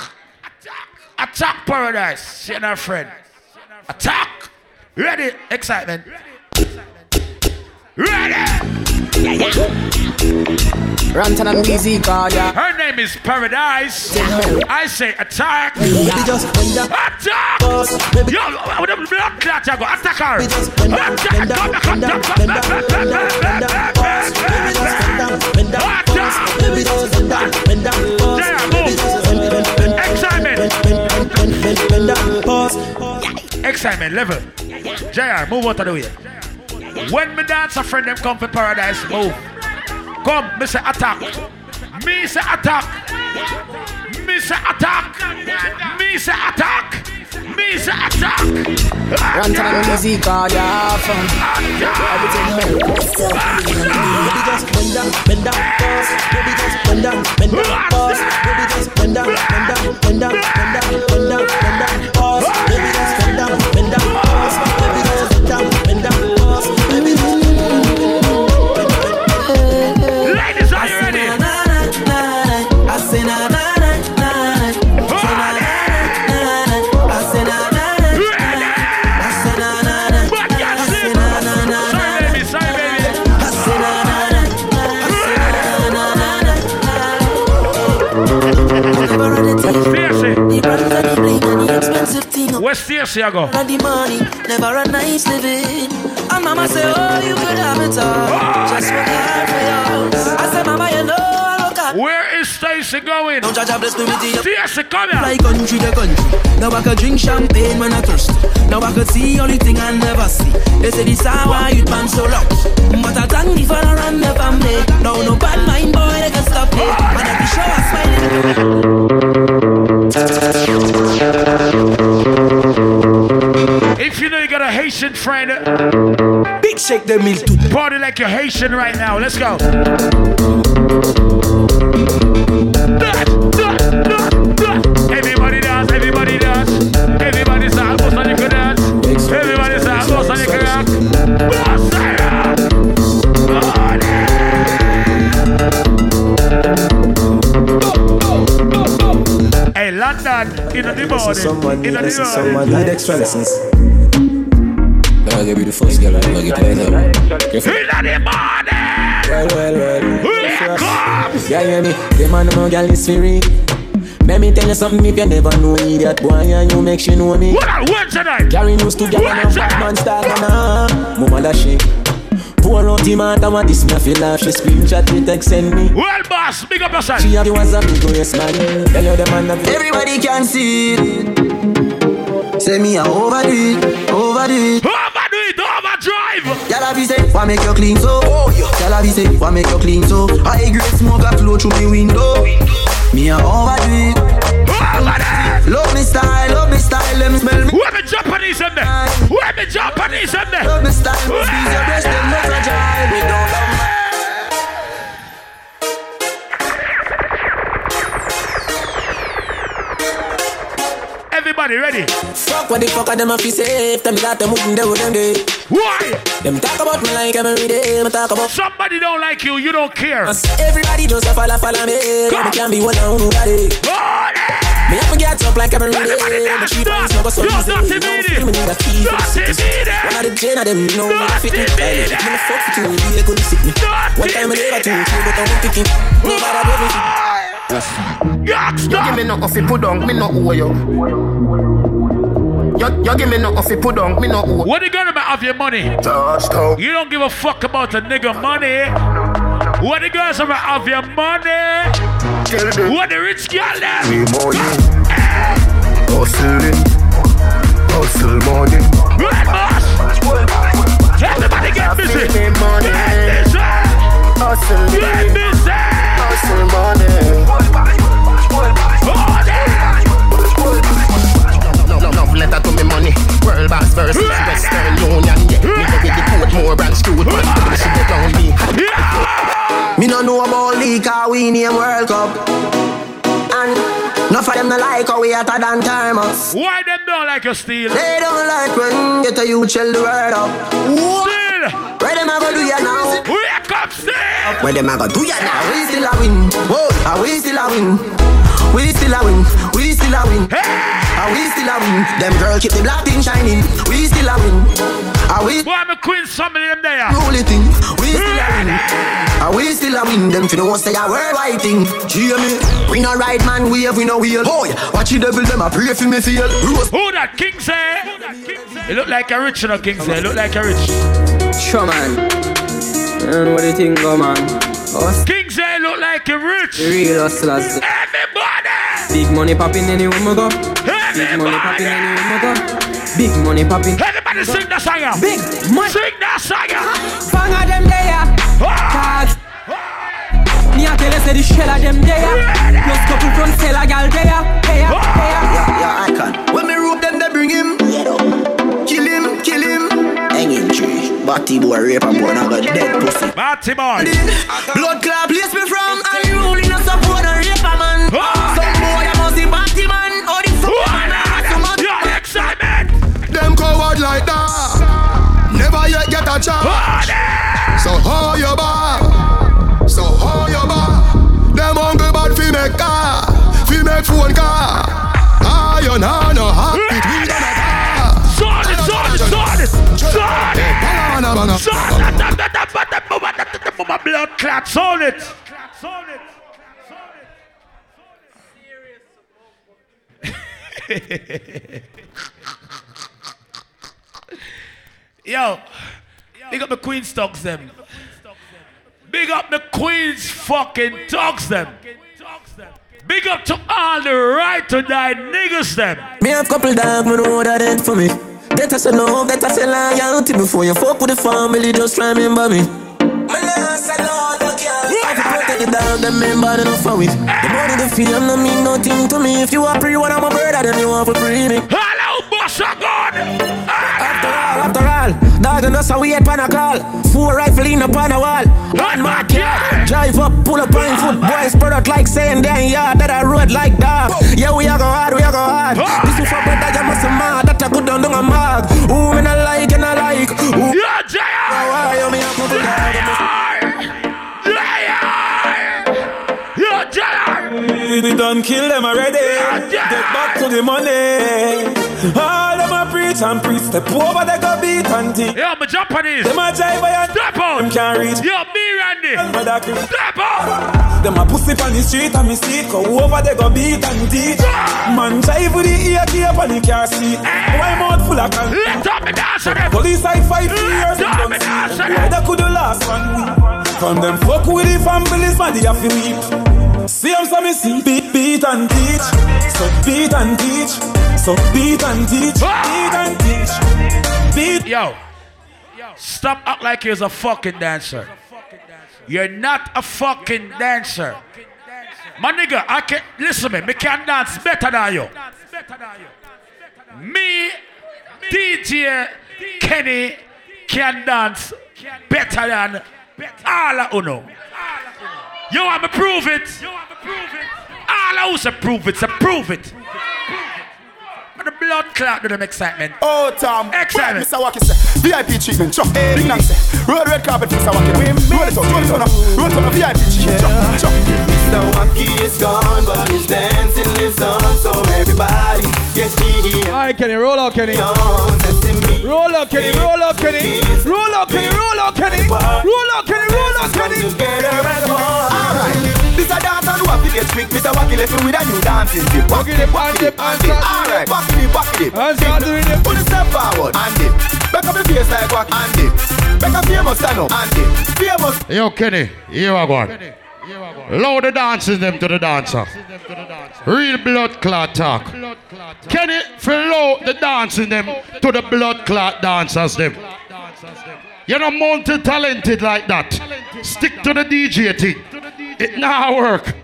attack, attack, paradise. See our friend, attack. Ready, Xsytment. Ready. Yeah, yeah. Ranton and Easy God. Yeah. Her name is Paradise. I say attack. Attack. Yo, with a blood clot, I go attack her. Attack bend down, pause. Bend, bend, bend, bend, bend, bend, bend, bend down, pause. Excitement level. JR, move out of the way. When me dance, a friend them come for paradise, move. Come, me say attack. Me say attack. Me say attack. Me say attack. Me say attack. Ranton and Weezy, call ya up. Maybe just bend down, bend down, pause. Maybe just bend down, bend down, pause. Maybe just bend down, bend down, bend down, bend down, bend down, bend down, pause. Maybe just bend down, bend down, expensive thing. Where Stacy I go? And the money, never a nice living. And mama say, oh, you could have it all. Ah! Just work hard for yours. I say, mama, you know I look at. Where is Stacy going? Don't judge, bless me with the Stacy, come here. Fly country to country. Now I could drink champagne when I thirst. Now I could see only thing I never see. They say this how why you man so long. But I thank the father and the family. Now no bad mind boy they can stop me. And every show I If Haitian friend, Big shake the too. party like you're Haitian right now. Let's go. Everybody dance, everybody dance. Everybody dance, boss on the dance. Everybody dance, boss on the dance. Boss Hey, London. In the morning. In the morning. need extra lessons. I'll give you the first girl, I'll get you later. Careful. In the morning. Well, well, well. Wake up. Yeah, hear me? The man, my girl is free. Let me tell you something if you never know idiot boy and you make she know me. What are Wednesday night? Carry news to girl and a bad man style man. Mama da she. Pour out him out and what this me feel laugh. She screenshot me text send me. Well, boss, big up yourself. She have the ones that me go yes man. Tell you the man that Everybody can see it. Say me a overdo it, overdo it. Overdo it, overdrive. Y'all be say, why make you clean so? Y'all be say, why make you clean so? I grade smoke a flow through me window. Me a overdo it. Love me style, love me style, let me smell me. Where the Japanese in there? Where the Japanese in there? Love me style, must be your best, them not fragile. We don't love Everybody ready? Fuck what the fuck are them a fi say? If them that them wouldn't do them day. Why? Them talk about me like every day Me talk about Somebody don't like you, you don't care. Everybody just a follow follow me. Me can be one on nobody Me have to get up like every day Me keep on smoke so easy You Meaty. feel me need a key for the Dirty sickness Meaty. One of the gen of them you know me fit me. Me fuck for two They couldn't sick me. One time I never two Two but I'm picking Nobody do me You give me no fi put down, me no owe you. You, you give me no fi put down, me no owe. What you gonna about of your money? You don't give a fuck about a nigga money. What the girls about of your money? What the rich girl them? We money. Hustling. Hustle money. Right, boss. Everybody get busy. Get busy. Hustle Get busy. Hustle money. Letter to me money. World boss versus Western Union. Yeah, me go with the Portmore branch to it. Man, to the shit around me. Me no know about league how we name World Cup. And enough of them no like how we hotter than thermos. Why them don't like your steel? They don't like when get a you chill the word up. Still. Where them a go do ya now? We come still. Where them a go do ya now? We still a win. Whoa, are we still a win? We still a win. We still a win. Hey! Are we still a win? Them girl keep the black thing shining. We still a win. Are we? Boy, I'm a queen. Some of them there. Roll it thing. We still a win. Are we still a win? Them fi know say a worldwide thing. Hear me? We no right man We have we no wheel. Oh yeah, watch the devil them a pray for me feel. Rose. Who that King say? It look like a rich, no King say. It look like a rich. Sure, man. And what do you think, go, man? Us, King say it look like a rich. the real hustlers. Everybody. Big money popping anywhere we go. Big money popping anywhere we go. Big money popping. Everybody sing that song. yeah. Big money. Sing that song. yeah. Fang of them there. Ah. Cards. Me a tell you say the shell of them there. Plus couple front sell a gal there. There, there. Ah. Yeah, yeah, I can. When me rope them, they bring him. Kill Batty boy, rape and boy, now got dead pussy. Batty boy. Blood club, place me from. And you only not support a raper man. Some boy, Blood clot. Sword it. Yo, big up the Queen's dogs them. Big up the Queen's fucking dogs them. Big up to all the right to die niggas them. Me have couple dog, me know that ain't for me. That I say love, that I say loyalty. Before you fuck with the family, just remember me. Me nah say no, no can't. I fi protect the dog, them member they no for it. The money they feel no mean nothing to me. If you are free, one of my brother, then you want to free me. Hello, boss of God. After all, after all, dog and us a wait pan a call. Four rifle in upon a wall. One my car, drive up, pull up on foot. Boys spread out like saying damn yard that I road like dog. Yeah, we a go hard, we a go hard. This is for brother, you must mad. That I good down down a mark. Who me not like and I like. Who Yeah, Jaya. why you me a couple dog? Yo, Jaya. we done kill them already. Get back to the money. All them a preach and preach. Step over, they go beat and teach. Yo, my Japanese. Them a jive and Step out. them can't reach. Yo, me Randy. Step out. Them a pussy on the street and me see it. Go over, they go beat and teach. Man jive with the ear cape and the car seat. Why mouth full of can? Let up me dance on them. Police I fight for years. Let up me dance on Why them. they could the last one week? From them fuck with the families, man, they have to weep. See them so me see beat, beat and teach. So beat and teach. So beat and teach. Ah! Beat and teach. Beat. Yo, stop act like you're a fucking dancer. You're not a fucking dancer. My nigga, I can listen to me. Me can dance better than you. Me, DJ Kenny, can dance better than all of. You want me prove it? All of us prove it. So prove it. And the blood clot to them excitement. Oh, Tom. Xsytment. Mr. Wacky say. VIP treatment, chop. Big Nang say. Roll red carpet, Mr. Wacky. Roll it out, roll it out. Roll it out. VIP treatment, chop, chop. Mr. Wacky is gone, but his dancing lives on. So everybody gets giddy. Alright, Kenny, roll out, Kenny. Roll out, Kenny, roll out, Kenny. Roll out, Kenny, roll out, Kenny. Roll out, Kenny, roll out, Kenny. Alright. This a dance and wacky get quick. Mr. Wacky left me with a new dancing dip. Wacky dip, wacky dip, and dip. Alright. Wacky dip, wacky dip. And start doing it. Put a step forward and dip. Back up the face like wacky and dip. Back up famous stand up and dip. Famous. Yo, Kenny, here I go. Load the dancers them to the dancer. Real blood clot talk. Kenny, flow the dancing them to the blood clot dancers them. You're not multi-talented like that. Stick to the DJ thing. It now work.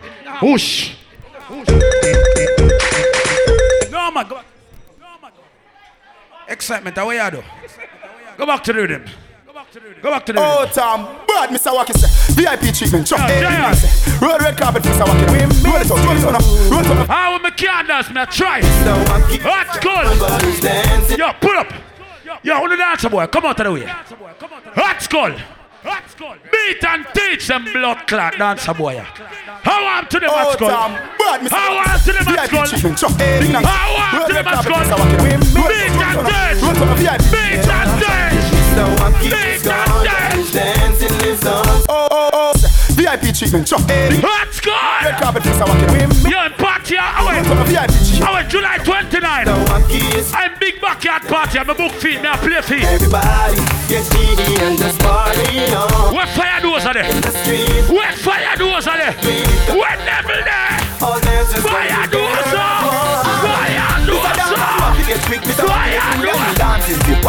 Whoosh. No, man, go back. Xsytment, how you do? Go back to rhythm. Go back to the Oh, rhythm. Tom, bad Mr. Wacky say. VIP treatment, chop. Yeah, Big yeah. Nang. Roll red carpet, Mr. Wacky. Roll it out, roll it out now. Roll it out now. How am I can't dance, man? Try. That's good. Yo, pull up. Yo, who the dancer boy? Come out of the way. That's good. Beat and teach them blood clot dancer boy. How am to the Oh, match good? Tom, bad Mr. How Wacky. am to the match VIP treatment, chop. Big Nang say. How am to the red match carpet, good? Mr. Wacky. Roll Beat and teach. Roll it out now. VIP. Beat and teach. Mr. Wacky is Beat gone, but and his dancing lives on. Oh, oh, oh. oh. VIP treatment, chop. Big That's good. red carpet, Mr. Wacky. Yo, in party, I Roll it out now. went. VIP treatment. I went July 29. Mr. Wacky is I'm big backyard party. I'm a book feed. Me a play feed. everybody gets giddy and just party on. What fire doors are there? The What fire doors are there? What devil there? all dancers Fire come doors together. up! Fire Mr. doors Dance, up! Wacky get quick. Mr. Wacky Fire left me doors new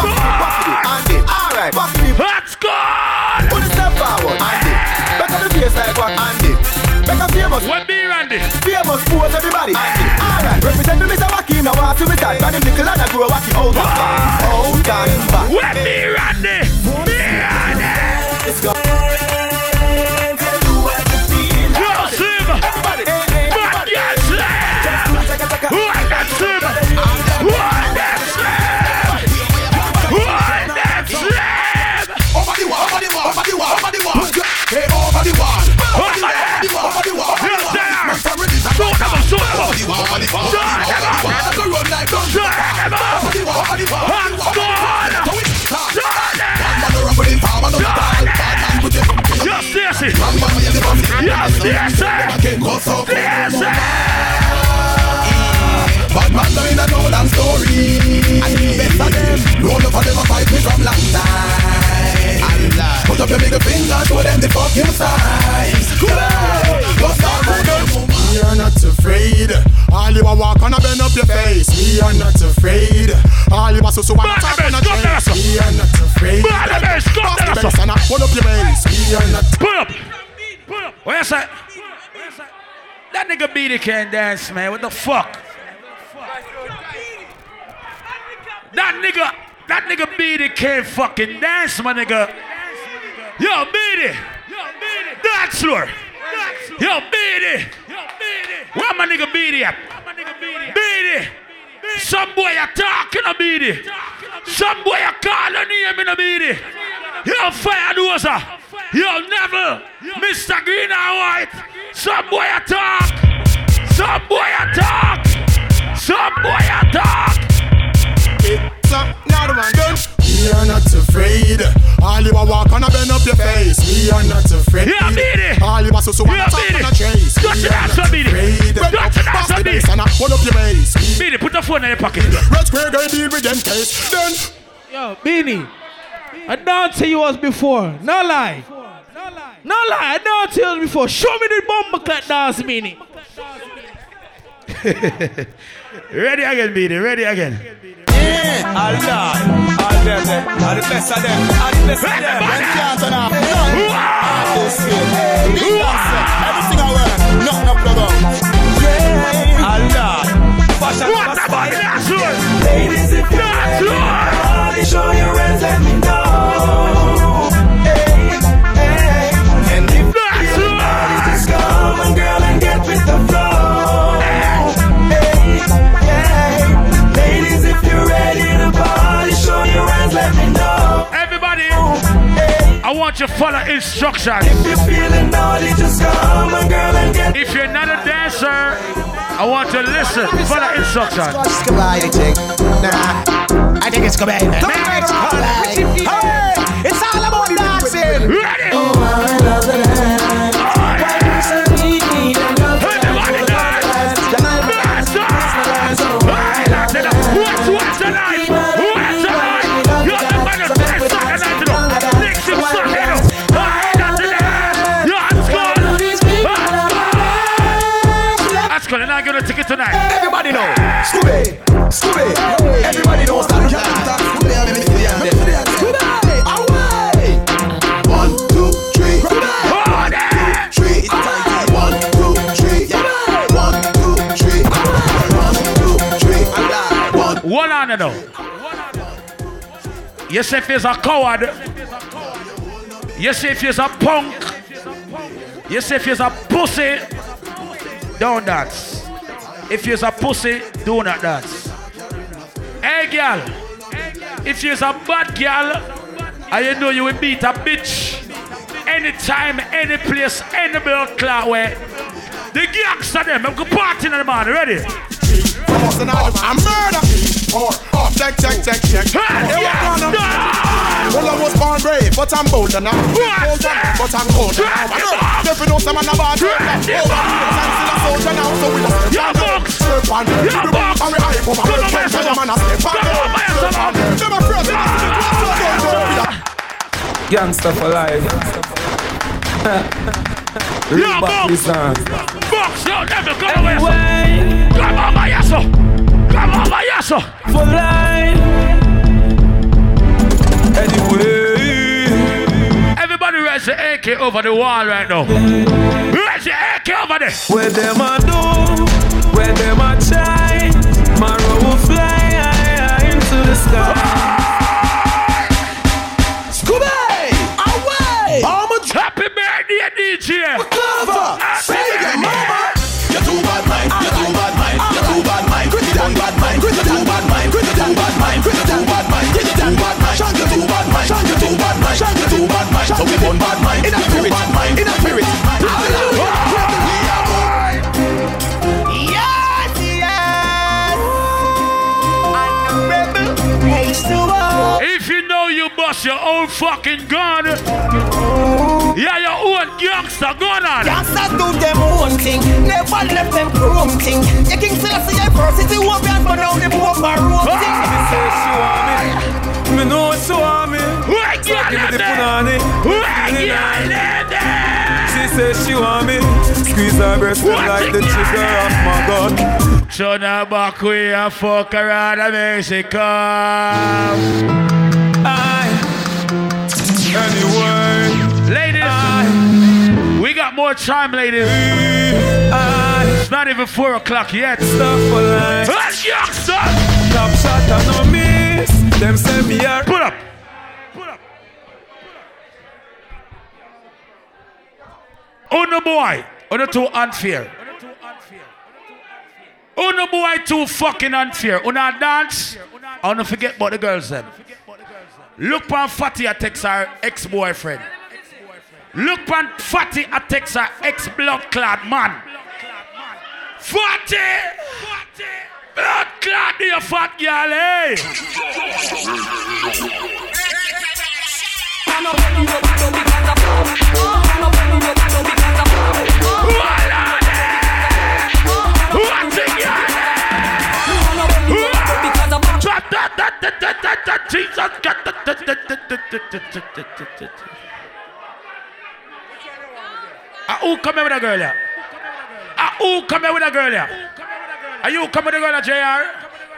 What be Randy? Famous pose everybody. Alright, represent me Mr. Wacky. Now want to me that. Man, him nickel and I grow wacky and back. Out back. What be Randy? Be Randy! It's gone. Yo, Sim! Everybody. Bad girl Slim! What that Sim? What that Slim? What that Slim? Over the wall, over the wall, over the wall, over the wall. Hey, over the wall. Them up, them up! Them up! Shoot them! Man, no run with him, farmer, no style. Bad man go know in a no long story And the best of them No love for them a fight me from long time Put up your middle finger Show them the fucking signs Go start with them We are not afraid. All you a walk and a bend up your face. We are not afraid. All you so so tap on trace. We are not afraid. Pass the sir. and a pull up your base. We are not. Pull up! Pull up! What you? That nigga Beatty can't dance, man. What the fuck? That nigga, that nigga Beatty can't fucking dance, my nigga. Yo, Beatty! Dance floor! Yo, Beatty! Where my nigga beat at? Beat it. Some boy you talking a beat. Some boy you call a name in a beat it. You fire dozer. You never. Mr. Green and White. Some boy you talk. Some boy you talk. Some boy you talk. It's not one done. We are not all you a walk and a bend up your face. We are not afraid. Yeah, beat it. All you a so so and Yeah, a talk beat it. a chase. Got We your are ass not up, beat it. afraid. Got your ass Pass up, the beat it. and a pull up your bass. Beat it, put the phone in your pocket. Red square guy deal with them case. Then Yo, Beanie. I don't tell you was before. No lie. No lie. I don't tell you before. Show me the bomber clap dance, Beanie. Ready again, Beanie. Ready again. All that, all them, them, all the best of them, all the best of them. Them can't turn off none. Artists, yeah, big dancer, everything I wear, nothing plug up. Yeah, all that, fashion, What about that, son? Ladies, if you're That's ready, show your hands, let me know. Want you to follow instructions. if you're feeling naughty, just come on, girl, and get If you're not a dancer, I want you to listen. Follow instructions. Goodbye, I think. Nah, I think it's goodbye. Hey, it's all about dancing. Ready? Oh, I love the That's gone. And I'm gonna take it tonight. Everybody know. Scooby, Scooby. Everybody knows that. Scooby, away. one, two, three. Hold it. Three. One, two, three. One, two, three. One, two, three. One. One on now. You say if he's a coward. You say if he's a punk. You say if he's a pussy. Don't dance. If you're a pussy, do not dance. Hey girl. If you're a bad girl, you know you will beat a bitch anytime, any place, any blood clot way. The gangster them, I'm going party in the morning, ready? I'm murder hard. Oh, check, check, check, check. Hey, yes, no! Well, I was born brave, but I'm bolder now. Cold but I'm colder now. I know. Every know some man a bad Hold I'm still a soldier now, so we don't step on them. Step on them. Step on them. And we man step on them. Step on them. Them a friend, them a friend. Gangsta for life. Real back this time. Never come away. Come over here, so. Come over here so. For life. Anyway. Everybody raise the AK over the wall right now. Raise the AK over there. Where them a do, where them a try, my will fly high into the sky. Own fucking gun, yeah, your own gangster gun on. Gangsters do them own thing, never left them chrome thing. You King Selassie adversity won't be but now the poor room ah! thing. Say she want me, me know she want me. Wait, So yeah, give me the punani. Wait, yeah, there, there. She says she want me. Squeeze her breast What like the the- trigger of my gun. Turn her back way and fuck around and make she come. I, anyway, Ladies, we got more time, ladies. I, It's not even four o'clock yet. stuff for life. Let's youngster. Top shot and no miss. Them send me a Put up. Put up. Uno boy. Uno too unfair. Uno boy too fucking unfair. Uno dance. I wanna forget about the girls then. Look pan Fatty I text her ex-boyfriend. Look pan Fatty I text her ex-blood clad man. Fatty! Blood clad be a fat girl, eh? Jesus, Ah, who come here with a girl here? Ah, who come here with a girl here? Are you come with a girl JR?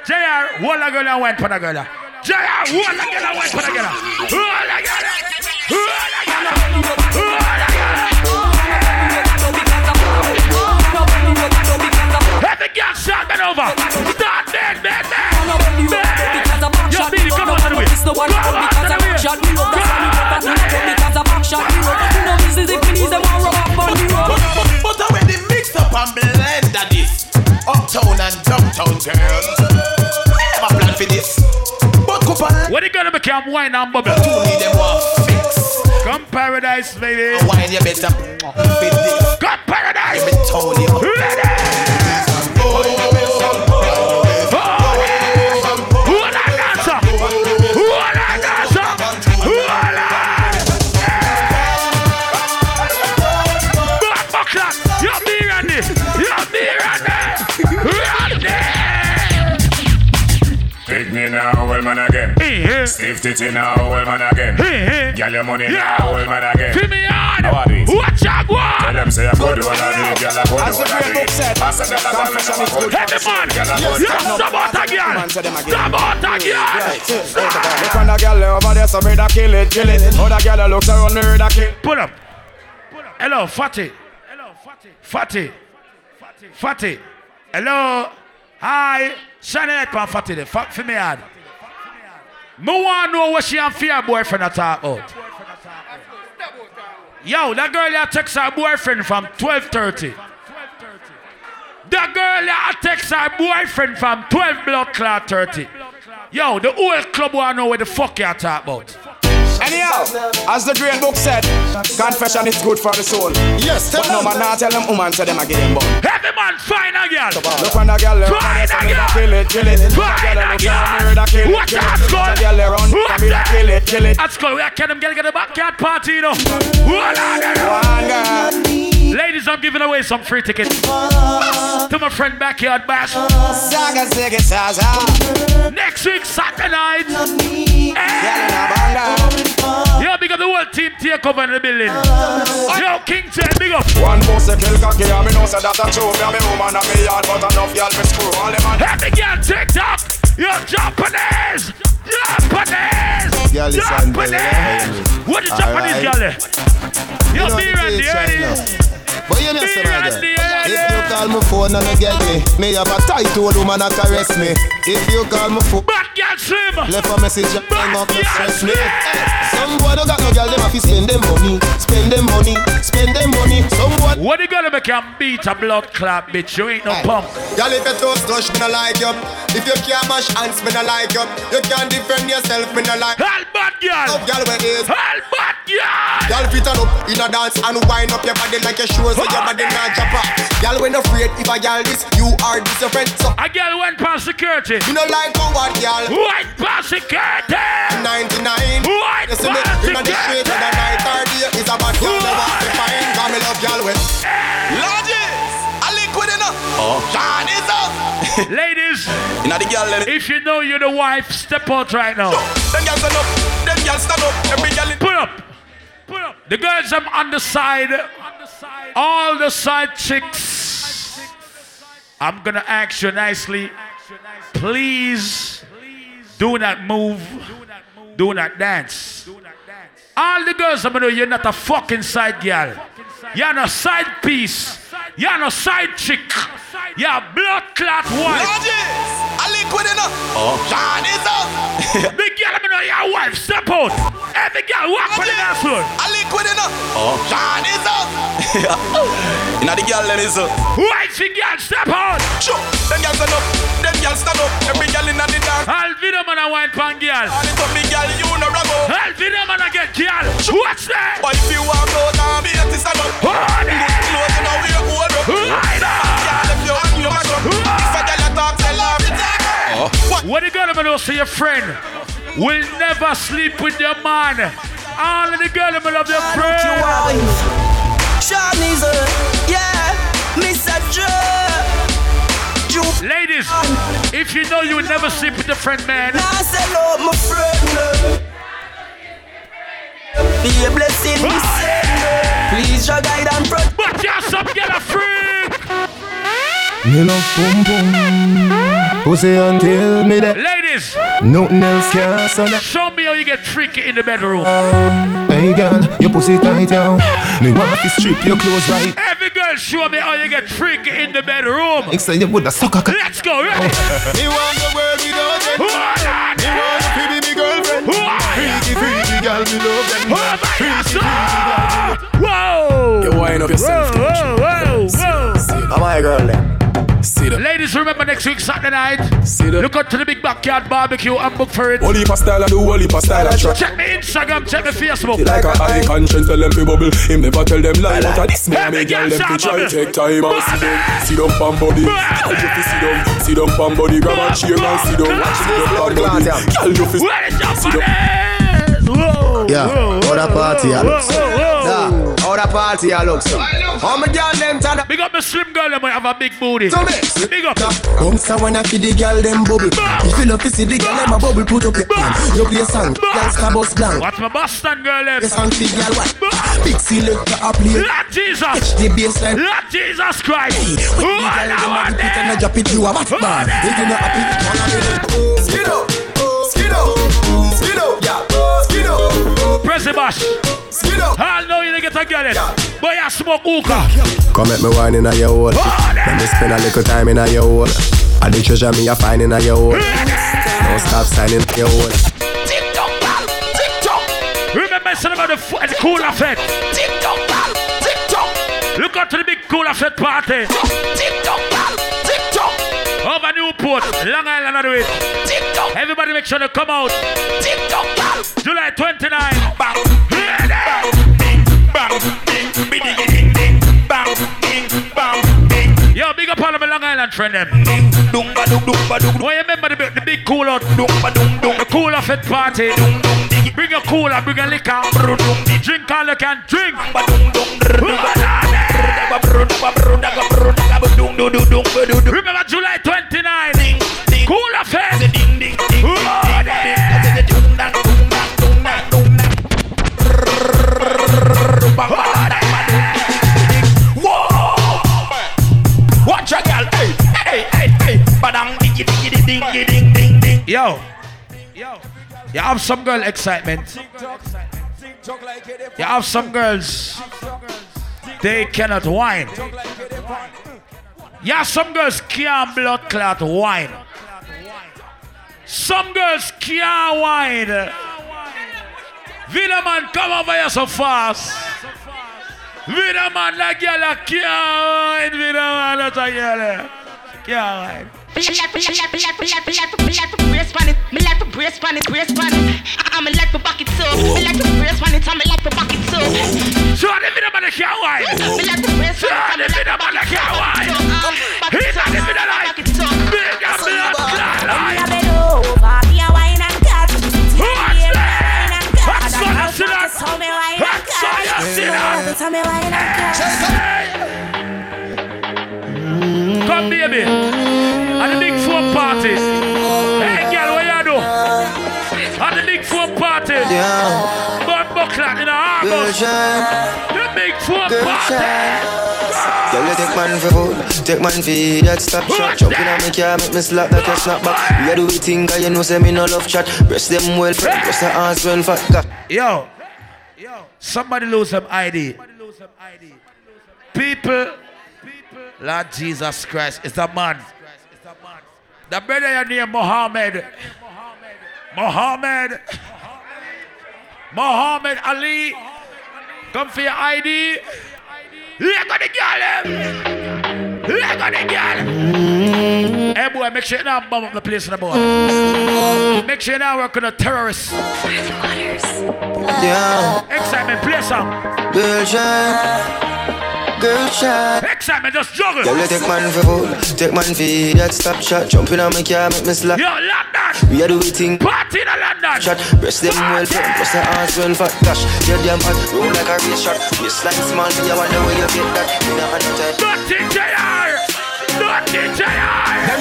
JR, hold a girl wine for the girl. JR, hold a girl wine for the girl. A girl. Every girl shot me over. Start. Yo, Billy, come on to the way. Come on to the way. Shot me up, that's why me put that in because I back shot me up. You know this is if me them want rub up on me road. But I when they mix up and blend of this Uptown and downtown girls We never plan for this But couple What you gonna become wine and bubble? Two need them want fix Come paradise, baby. And wine you better fit this Come paradise. Me told you Who me now, well man again. Stiff titty now, well man again. Girl your money now, well man again. Fill me on. How are these? Watch out, boy. Tell them say I go do what I do, girl I go As do the what great book said, Pass a dollar, dollar, confession is dollar, good dollar, for the soul. girl, I go Yes, do Yes, what I do. stop out again. Stop out again. Look on the girl over there, so me da kill it, kill it. Other girl looks around me, da kill. Pull up. Hello, Fatty. Hello, Fatty. Fatty. Fatty. Hello. Hi. Shine a light on Fatty. there. Fuck for me hard. Me want know what she and fear boyfriend are talk about. Yo, that girl here text her boyfriend from 12.30. That girl here text her boyfriend from 12 blood clot 30. Yo, the whole club want know what the fuck you talk about. Anyhow, as the great book said, confession is good for the soul. Yes, But no man not tell them woman so them a give them bun. Every man find a girl. Look on the girl over Find there, a girl. kill it, kill it. Other Find girl a looks around girl. me, da kill it, kill it. skull. Other girl around me, Watch me da out. kill it, kill it. At school, we are them girl get the backyard party, you know. One girl. Ladies, I'm giving away some free tickets to my friend Backyard Bash. Saga, ziggy, zaza. Next week, Saturday night. Yo, big up the whole team take over in the building. Yo, King Ted, big up. One pussy kill cocky, and me know say that a true. Me a me woman, and me yard, but enough girl me screw. All them a Happy girl, TikTok. Yo, Japanese. Japanese. Girl, listen, Japanese. What is Japanese Alright. girl? Yo, You know be the ready, thing, ready. China. But you know, Be say my girl, ready, ready. if you call my phone and you get me, me have a tight old woman that caress me. If you call my phone, Bad girl, slim. left a message and hang up, no stress me. Hey, eh, Some boy don't got no girl, them have to spend them money, spend them money, spend them money. Some boy. What you gonna make him beat a blood clot, bitch? You ain't no eh, punk. Girl, if you toast touch, me no like you. If you can't mash hands, me no like you. You can't defend yourself, me no like. All bad girl. Up, girl, where is? All bad girl. Girl, fit on up in a dance and wind up your body like your shoes, so your body not drop off. Girl, when afraid if a girl this, you are this your friend. So A girl went past security. you know like how what girl? White past security. 99. White You see me past in the street of the night or day is a bad girl never to find. Cause me love girl with. Lodges A liquid enough Oh Shine is up Ladies, You know the girl then if you know you're the wife, step out right now. Them girls stand up Them girls stand up Every girl in Put up. Put up. The girls I'm on the side. All the side chicks. I'm gonna ask you nicely. Please do not move. Do not dance. All the girls I'm gonna know you're not a fucking side girl. You're not a side piece. You're not side chick. You're a blood clot wife. Lodges A liquid enough Oh Shine is up Big girl, I'm know your wife. Step out. Every girl walk on the dance floor. A liquid enough Oh Shine is up You know the girl then is up Wifey girl, step out. Sure Them girls stand up Them girls stand up Every girl in the dance All video man a wine pan girl. All it up me girl You know rago All video man a get girl. What's that? But if you walk out and be a stand up Hold Good it. clothes you know we what you gonna do See your friend? Will never sleep with your man. All of the girl will love your friend. Ladies, if you know you will never sleep with your friend, man. Be a blessing, me. Please, your guide and protect. But you're some girl a freak. Me love boom boom Pussy until me dead Ladies, Nothing else can stand show me how you get freaky in the bedroom. Hey girl, your pussy tight down Me want to strip your clothes right Every girl, show me how you get freaky in the bedroom. Except you with a sucker cock. Let's go, ready? Oh. Me want the world without end. Me want to be me girlfriend. Freaky, freaky girl, me love them. Freaky, freaky girl. Whoa! You wind up yourself. Whoa, whoa, whoa, Am I a girl then? See them. Ladies, remember next week Saturday night. See them. Look out to the big backyard barbecue and book for it. Holy pa style, I do holy pa style, I try. Check me Instagram, check me Facebook. Like a high conscience, tell them fi bubble. Him never tell them lie, but a this me Every me girl girl them fi shall try take time and see them. sit down pam body. Girl you fi sit down, sit down pam body. Grab a chair and sit down, watch sit down pam body. Girl you fi Where is your sit down. Whoa! Yeah, how that party I look so. whoa. How that party I look so. How my girl them turn up. Big up the slim girl, them have a big booty. So this. Big up. Come so when I feed the girl them bubble. If you love to see the girl them a bubble, put up your hand. You play a song, girl star bus blank. Watch my Boston girl, them. The song big girl what? Big selector a play. Lord Jesus. The bassline. Lord Jesus Christ. When the girl them a dip it and a drop it, you a Batman. If you not happy, up, Press the bash. skid up. I'll know you get to get it. Boy, I smoke hookah. Come at me wine in a your hole. Let me spend a little time in a your hole. And the treasure me a find in a your hole. Don't stop signing in your hole. Remember, son about the, f- the cool effect. Look out to the big cool effect party. Over Newport, Long Island, do it. Everybody make sure to come out. July 29. Bang. Yo, big up all of my Long Island friend them. Well, you remember the, the big cool out, the cool effect party. Bring a cooler, bring a liquor. Drink all you can drink. Remember July 29. Cool effect. Watch a girl, hey, hey, hey, hey, badang, diggy, diggy, ding, ding, ding, ding. Yo, yo, you have some girl excitement. You have some girls, they cannot whine. You have some girls can't blood clot whine. Some girls can't. Vida man, come over here so fast. Vida man, that girl can't. Vida man, that's a girl. Can't. Brace on it. Me like to brace on it, brace on it. I me like to back it so. Me like to brace on it, me like to back it so. So the video man can't whine. Me like to brace on the it, like to man can't it He's on the it so. big and Me line. over, me wine I that. See that. So me wine and Watch that. cut. See party. Hey girl, what you do? At the big phone party. Yeah. Bun buckler in a Girl August. The big girl party. Girl, you take man for food, take man for that stop shot. Jumping on me car, make me slap like a snapback. We a do think, cause you know say me no love chat. Breast them well, breast the ass well fat. Yo. Somebody lose some ID. People. Lord Jesus Christ is the man. The brother you name Muhammad. Muhammad. Muhammad Ali. Come for your ID. Look at the girl. them. Look at the girl. Hey boy, make sure you not bomb up the place in the boy. Make sure you not work with the terrorists. Yeah. Xsytment, play some. Girl shine, girl shine. Xsytment, just juggle. Girl, you take man for food, take man for that stop shot. Jumping on me car, make me slap. Yo, London. We are do we thing. Party in London. Shot, breast them well firm, plus the ass well fat. Gosh, you're damn hot, roll like a race shot. Waistline small, I wonder where you get that. Me not understand. Dirty JR. Dirty JR.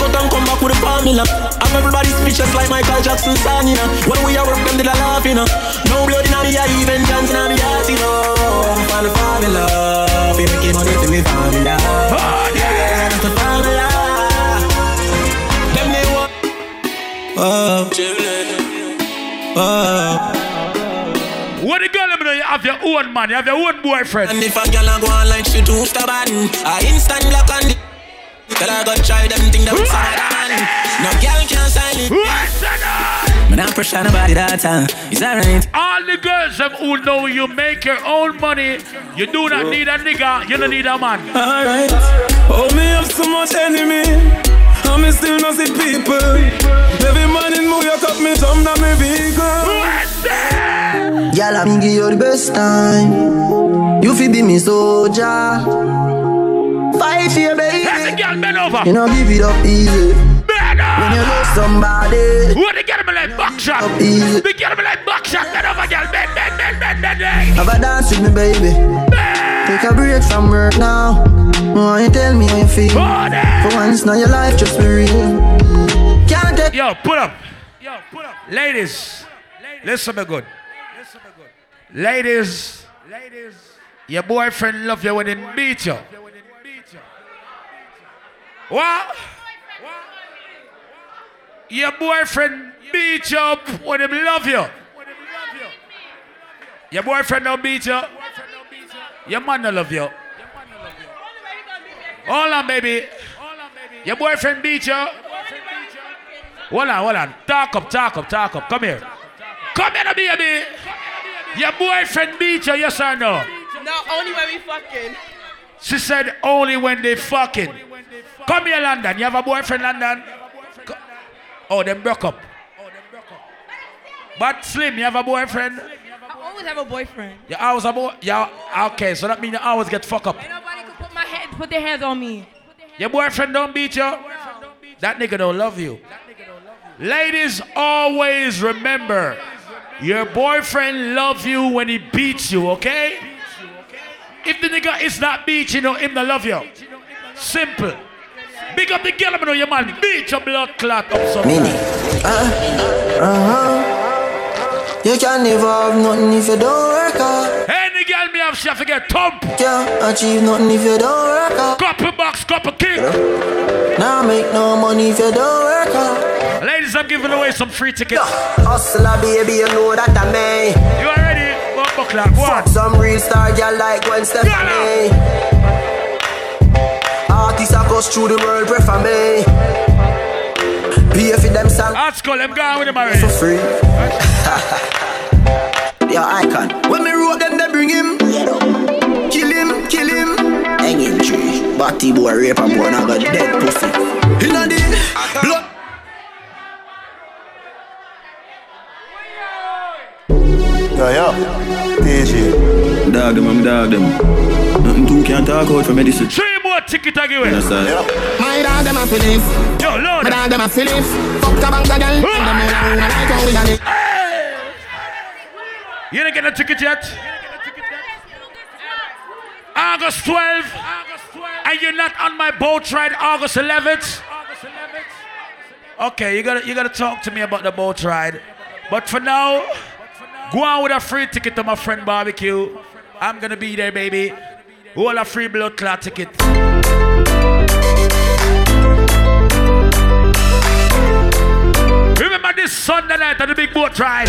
Them they want we are. Who got and come back with a formula. I'm everybody speechless like Michael Jackson song, you know. When we are work, them did a laugh, you know. No blood in me, I even dance in me heart, you know. I'm find a formula. We making money to me formula. Oh, yeah, yeah, that's the formula. Them they want. Oh, oh. What the girl them know you have your own man, you have your own boyfriend. And if a girl a go on like she too stubborn, I instant block on the. Tell her go try them thing that was man. Mm. No girl can silence. Me not pressure nobody that time. It's alright. All the girls them who know you make your own money, you do not need a nigga, you don't need a man. Alright. Oh, me have so much enemy. And me still not see people. Every man in New York up me jump down me vehicle. Girl, I me give you the best time. You fi be me soldier. Fight for your baby. Let the girl bend over. You know give it up easy. When you love somebody. What the girl me like buckshot? The girl me like buckshot. Bend over, girl. Bend, bend, bend, bend, bend, bend. Have a dance with me, baby. Bend. Take a break from work now. Why you tell me how you feel? For once, now your life just be real. Can't take. Yo, put up. Yo, put up. Ladies, listen me good. Ladies, ladies, your boyfriend love you when he beat you. What? Your boyfriend beat you up when he love you. Your boyfriend don't beat you. Your man don't love you. Hold on, baby. Your boyfriend beat you. Hold on, hold on. Talk up, talk up, talk up. Come here. Come here, baby. Your boyfriend beat you, yes or no? No, only when we fucking. She said only when they fucking. Come here, London. You have a boyfriend, London? Oh, them broke up. But Slim, you have a boyfriend? I always have a boyfriend. You always have a boy? Yeah, okay, so that means you always get fucked up. Nobody could put my head, put their hands on me. Your boyfriend don't beat you? That nigga don't love you. Ladies, always remember, your boyfriend love you when he beats you, okay? If the nigga is not beating you, know him not love you. Simple. Big up the girl, I know your man. Beat your blood clot up some. Mini. Uh, uh-huh. You can never have nothing if you don't work hard. Any girl me have, she have to get thump. Can't achieve nothing if you don't work hard. Couple bucks, couple king. Now make no money if you don't work hard. Ladies, I'm giving away some free tickets. Hustler, baby, you know that I may. You already? What buckler? Go on. Fuck some real star girl like Gwen Stefani. Artists that goes through the world, prefer me. Pay for them songs. Let's them go with them already. For free. Your icon. When me wrote them, they bring him. Kill him, kill him. Hanging tree. Batty boy, rape and born, I got dead pussy. Inna the blood. Yo, yo. TG. Dog them, I'm dog them. Nothing too can talk out for medicine. Three more ticket I give it. Understand? My dog them a Phillips. Yo, Lord. My dog them a Phillips. Fuck the bank girl. And them a woman like how we done. You didn't get a ticket yet? August 12th. And you're not on my boat ride August 11th? Okay, you gotta you gotta talk to me about the boat ride. But for now, go on with a free ticket to my friend barbecue. I'm gonna be there, baby. All a free blood clot ticket. Remember this Sunday night at the big boat ride.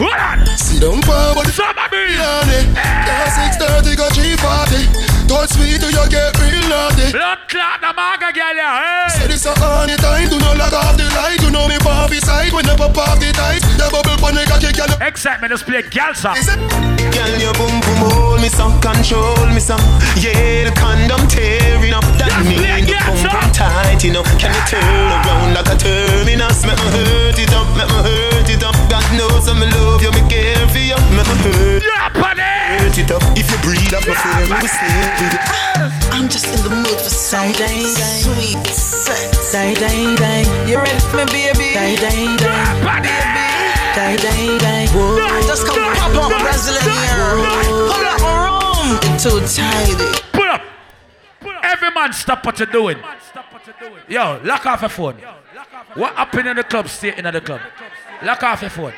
Hold on. See them power. Somebody. Yeah, 630 got 340. Touch me till you get real naughty. Blood clot the maga girl, yeah. Say this a honey time. Do not log off the light. You know me pop side when I pop off the tight. The bubble pon the cocky can. Xsytment, let's play girl song. Girl, your boom boom hold me some, control me some. Yeah, the condom tearing up. That mean the boom boom tight, you know. Can you turn around like a terminus? Make me hurt it up, make me hurt it up. God knows I'm in love you, me care for you. Make me hurt, hurt it up. If you breathe up my flame, we stay with it. Ah, I'm just in the mood for some sweet sex. Die, die, die. You ready for me, baby? Die, die, die. Baby. Die, die, die. Whoa. Just come pop up Brazilian here. Pull up my room. Too tidy. Pull up. Every man stop what you're doing. Yo, lock off your phone. What happened in the club, stay in the club. Lock off your phone.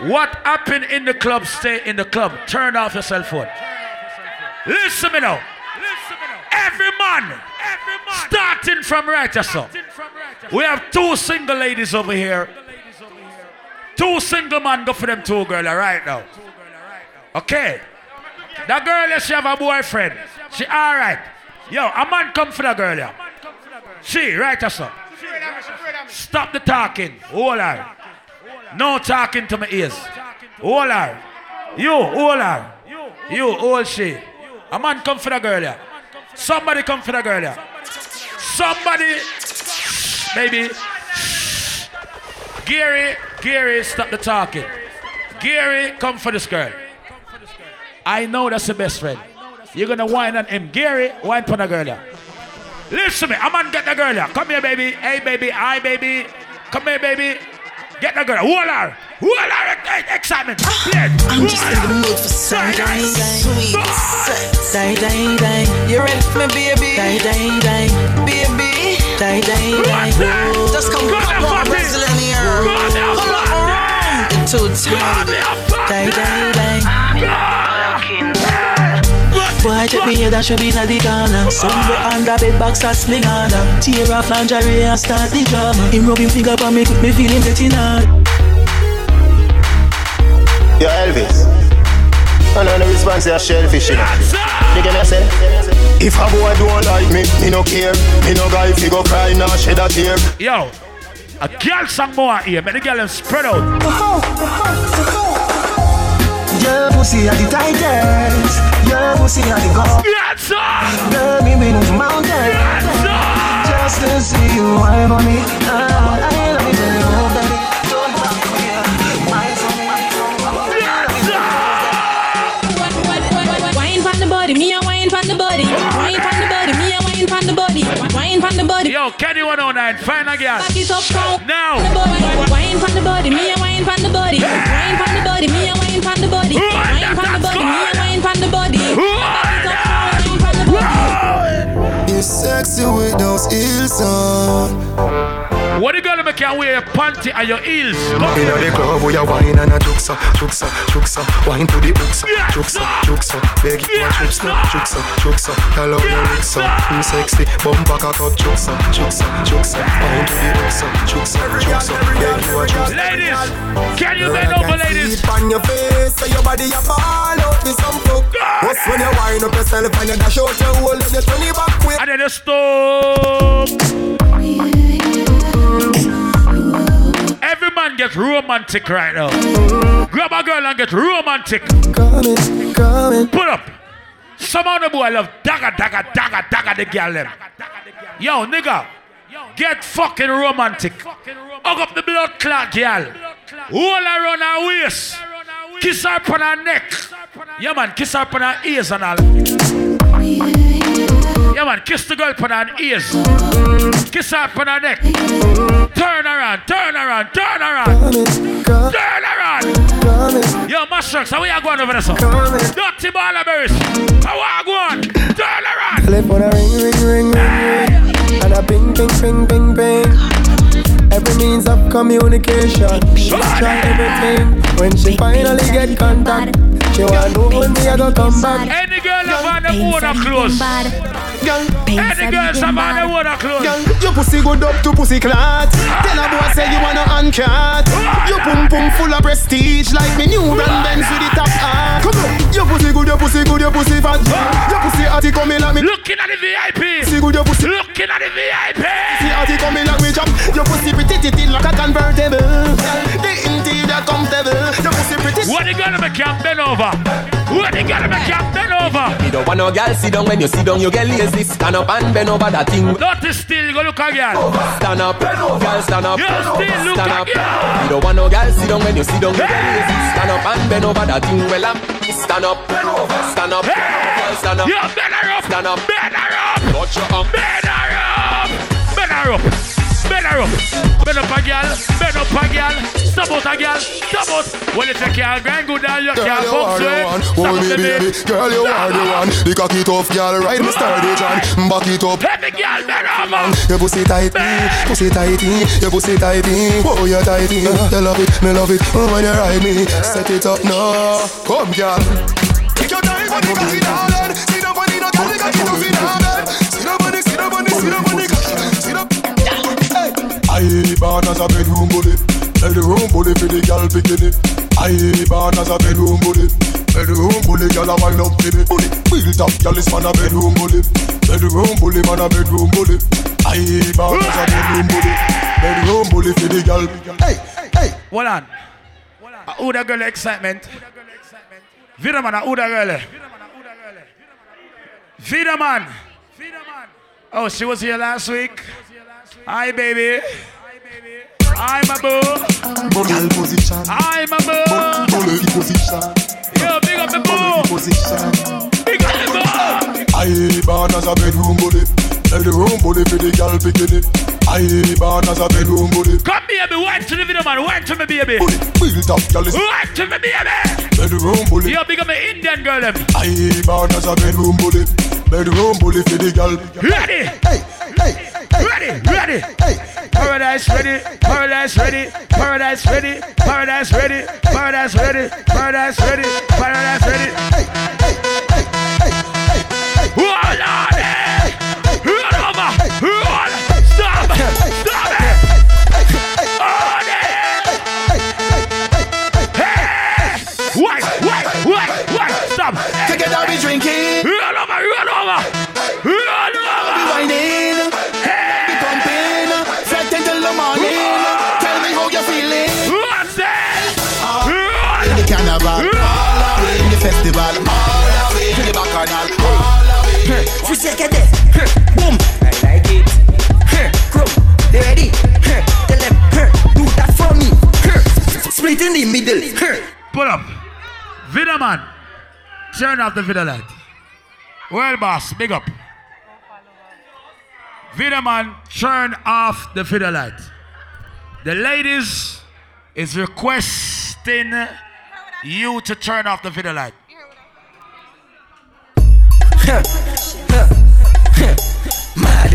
What happened in the club, stay in the club. Turn off your cell phone. Listen to me now. Every man, starting from right here, so. We have two single ladies over here. Two single man go for them two girl right now. Okay. That girl, she have a boyfriend. She alright. Yo, a man come for that girl, yeah. She, right, here, so. Stop the talking. Hold her. No talking to my ears. Hold her. You, hold her. You, hold she. A man come for the girl, yeah. Somebody come for the girl, yeah. Somebody, baby. Gary, Gary, stop the talking. Gary, come for this girl. I know that's the best friend. You're gonna whine on him. Gary, whine for the girl, yeah. Listen to me, a man get the girl, yeah. Come here, baby. Hey, baby. Hi, baby. Come here, baby. Get the girl. Hold her. Hold her. Xsytment. Ah, Play. I'm just in the mood for some sweet sex. Die, die, die. You ready for me, baby? Die, die, die. Baby. Die, die, die. Just come pop up Brazilian here. Pull up my room. It's too tidy. Die, die, die. Boy, take me here, that should be in the corner Somewhere under bed box a sling on Tear off lingerie and start the drama Him rubbing finger on me, make me feel him getting hard Yo, Elvis. I know the response is shellfish, you know. You get me say? If a boy don't like me, me no care. Me no guy fi go cry, nah shed a tear. Yo, a girl song more here. Make the girl them spread out. Your pussy at the tightest Your pussy at the gold Yes, sir Let me move mountains Yes, sir Just to see you wipe on me Ah, I love you till you know that it Don't stop me, yeah. Eyes me Wine from the body, me a wine from the body. Wine from the body, me a wine from the body. Wine from the body. Yo, Kenny 109, find a girl. Back it up now. Now. Wine from the body, me a wine from the body. Wine from the body, me a wine from the body. Wine from the body, me a wine from the body. Back it up now, wine from the body. You're sexy with those heels on. What you gonna make you wear your panty and your heels? Go. Inna the club we a wine and a juksa, juksa, juksa, wine to the hooksa, juksa, juksa, beg you a juksa, juksa, juksa, hello you look so, you sexy, bumper cock up, juksa, juksa, juksa, wine to the hooksa, juksa, juksa, beg you a juksa. Ladies, can you bend over, ladies? Sleep on your face, so your body a ball out with some fuck. What's when you wind up yourself and you dash out your hole and you turn it back quick. And then you stop. Every man gets romantic right now. Grab a girl and get romantic. Coming, coming. Put up. Some of the boy love dagger, dagger, dagger, dagger the girl them. Yo, nigga, get fucking romantic. Hug up the blood clot girl. Hold her around her waist. Kiss her upon her neck. Yeah, man, kiss her upon her ears and all. Yeah, man, kiss the girl upon her ears. Kiss her upon her neck. Turn around, turn around, turn around. Turn around. Yo, mushrooms, how we are going over there, son? Dirty ball of berries. How are going? Turn around. Flip on a ring, ring, ring, ring, ring. And a ping, ping, ping, ping, ping. Every means of communication. She try everything. When she finally get contact, she want to hold me, I go come back. Any girl have on the water clothes. Any girls have on the water clothes. Girl, your pussy good up to pussy clot. Ah. Tell a boy say you wanna uncat. Ah. Your pum pum full of prestige like me new brand ah. Benz with the top hat. Come on, your pussy good, your pussy good, your pussy fat. Your pussy atty coming like me. Looking at the VIP. Pussy good, your pussy. Looking at the VIP. Pussy atty coming like me chop. Your pussy pretty titty like a convertible. Girl, The interior comfortable. Your pussy pretty What you gonna make you bend over? What you gonna make you bend over? You don't want no girl sit down when you sit down, you get lazy. Stand up and bend over that thing. Not still, go look again. Stand up, girl, stand up. You still look stand up. again. You don't want no girl sit down when you sit down, you get lazy. Stand up and bend over that thing. Well, I'm stand up, stand up, girl, stand up. You better up. Stand up, better up. Touch your arm. Better up. Better up. Better up. Bend up a girl. Bend up a girl. Stop out a girl. Stop out. When you take your grind good down, you Girl, can't you fuck one. Stop Oh, baby, baby. Girl, you are the one. The cocky tough girl, ride me sturdy John. Back it up. Every girl better up. Your pussy tighty, pussy tighty, your pussy tighty. Oh, you tighty. You love it, me love it. Oh, when you ride me, set it up now. Come, girl. Take your time, but you got it all I born as a bedroom bully. Bedroom bully for the girl picking it. I born as a bedroom bully. Bedroom bully, girl a wind up for me. Bully, built up, girl is man a bedroom bully. Bedroom bully, man a bedroom bully. I born as a bedroom bully. Bedroom bully for the girl. Hey, hey. Hold on. Who the girl excitement? Vida man, who the girl? Vida man. Oh, she was here last week. Hi, baby. Hi, my boo. Girl position. Hi, my boo. Bully position. Yo, big up the boo. Position. Big up the boo. I born as a bedroom bully. Bedroom bully for the girl picking it. I born as a bedroom bully. Come baby, wine to the video man, wine to me baby. Built up, girl Wine to me baby. bedroom bully. Yo, big up my Indian girl them. I born as a bedroom bully. Bedroom bully for the girl. Ready? Hey, hey, hey. Ready? Ready? Hey, Paradise ready, paradise ready, paradise ready, paradise ready, paradise ready, paradise ready, paradise ready. Hold on, eh? Hold over, hold, stop, stop it. Hold it. Hey, wait, wait, wait, wait, stop. Together we drinking. Free second there. Boom. I like it. Crow. They ready. Tell them. Do that for me. Split in the middle. Pull up. Vida man. Turn off the video light. Well, boss, big up. Vida man, turn off the video light. The ladies is requesting you to turn off the video light.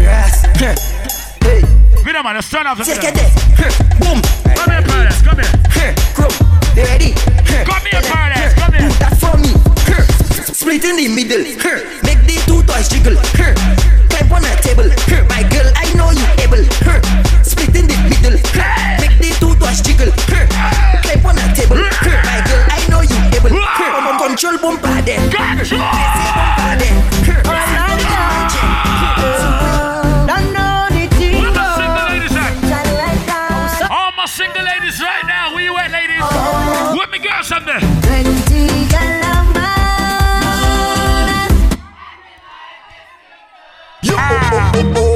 Madras. Hey. Vida man, let's turn off the video Second light. there. Boom. Come here, Paradise, come here. They ready. Come here, Paradise, come here. Do that for me. Split in the middle. Make the two toys jiggle. Climb on a table. My girl, I know you able. Split in the middle. Make the two toys jiggle. Climb on a table. My girl, I know you able. Control bumper there. Crazy bumper there. My single ladies right now. Where you at, ladies? With me girls up there. You. Walk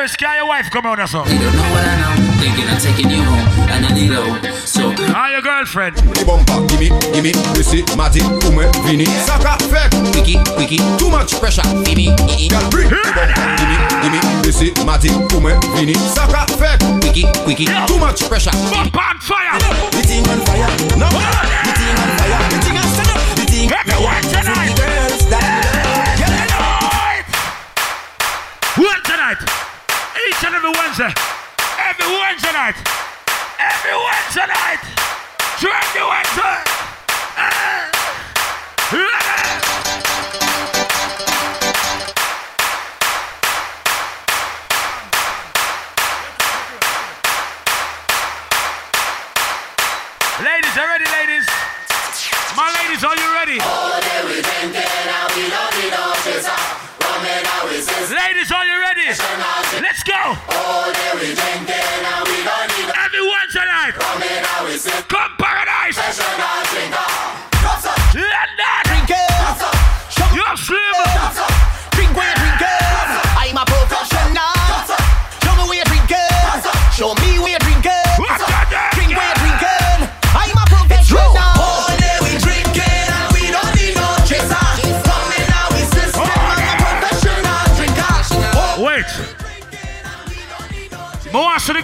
Dirty can your wife come on or something? You don't know what I know. Thinking of taking you home, and I need low. So, How your girlfriend? The bumper, gimme, gimme, Missy, Matty, Ume, Vini, Saka, Fek, Wiki, wiki, too much pressure. Fimi, Girl, bring the bumper, gimme, gimme, Missy, Matty, Ume, Vini, Saka, Fek, wiki, wiki. too much pressure. Bump on Wednesday! Every Wednesday night! Every Wednesday night! The Wednesday! Ladies, are ready, ladies? My ladies, are you ready? Ladies, are you ready? Let's go. Oh, there is Everyone's alive. Come paradise.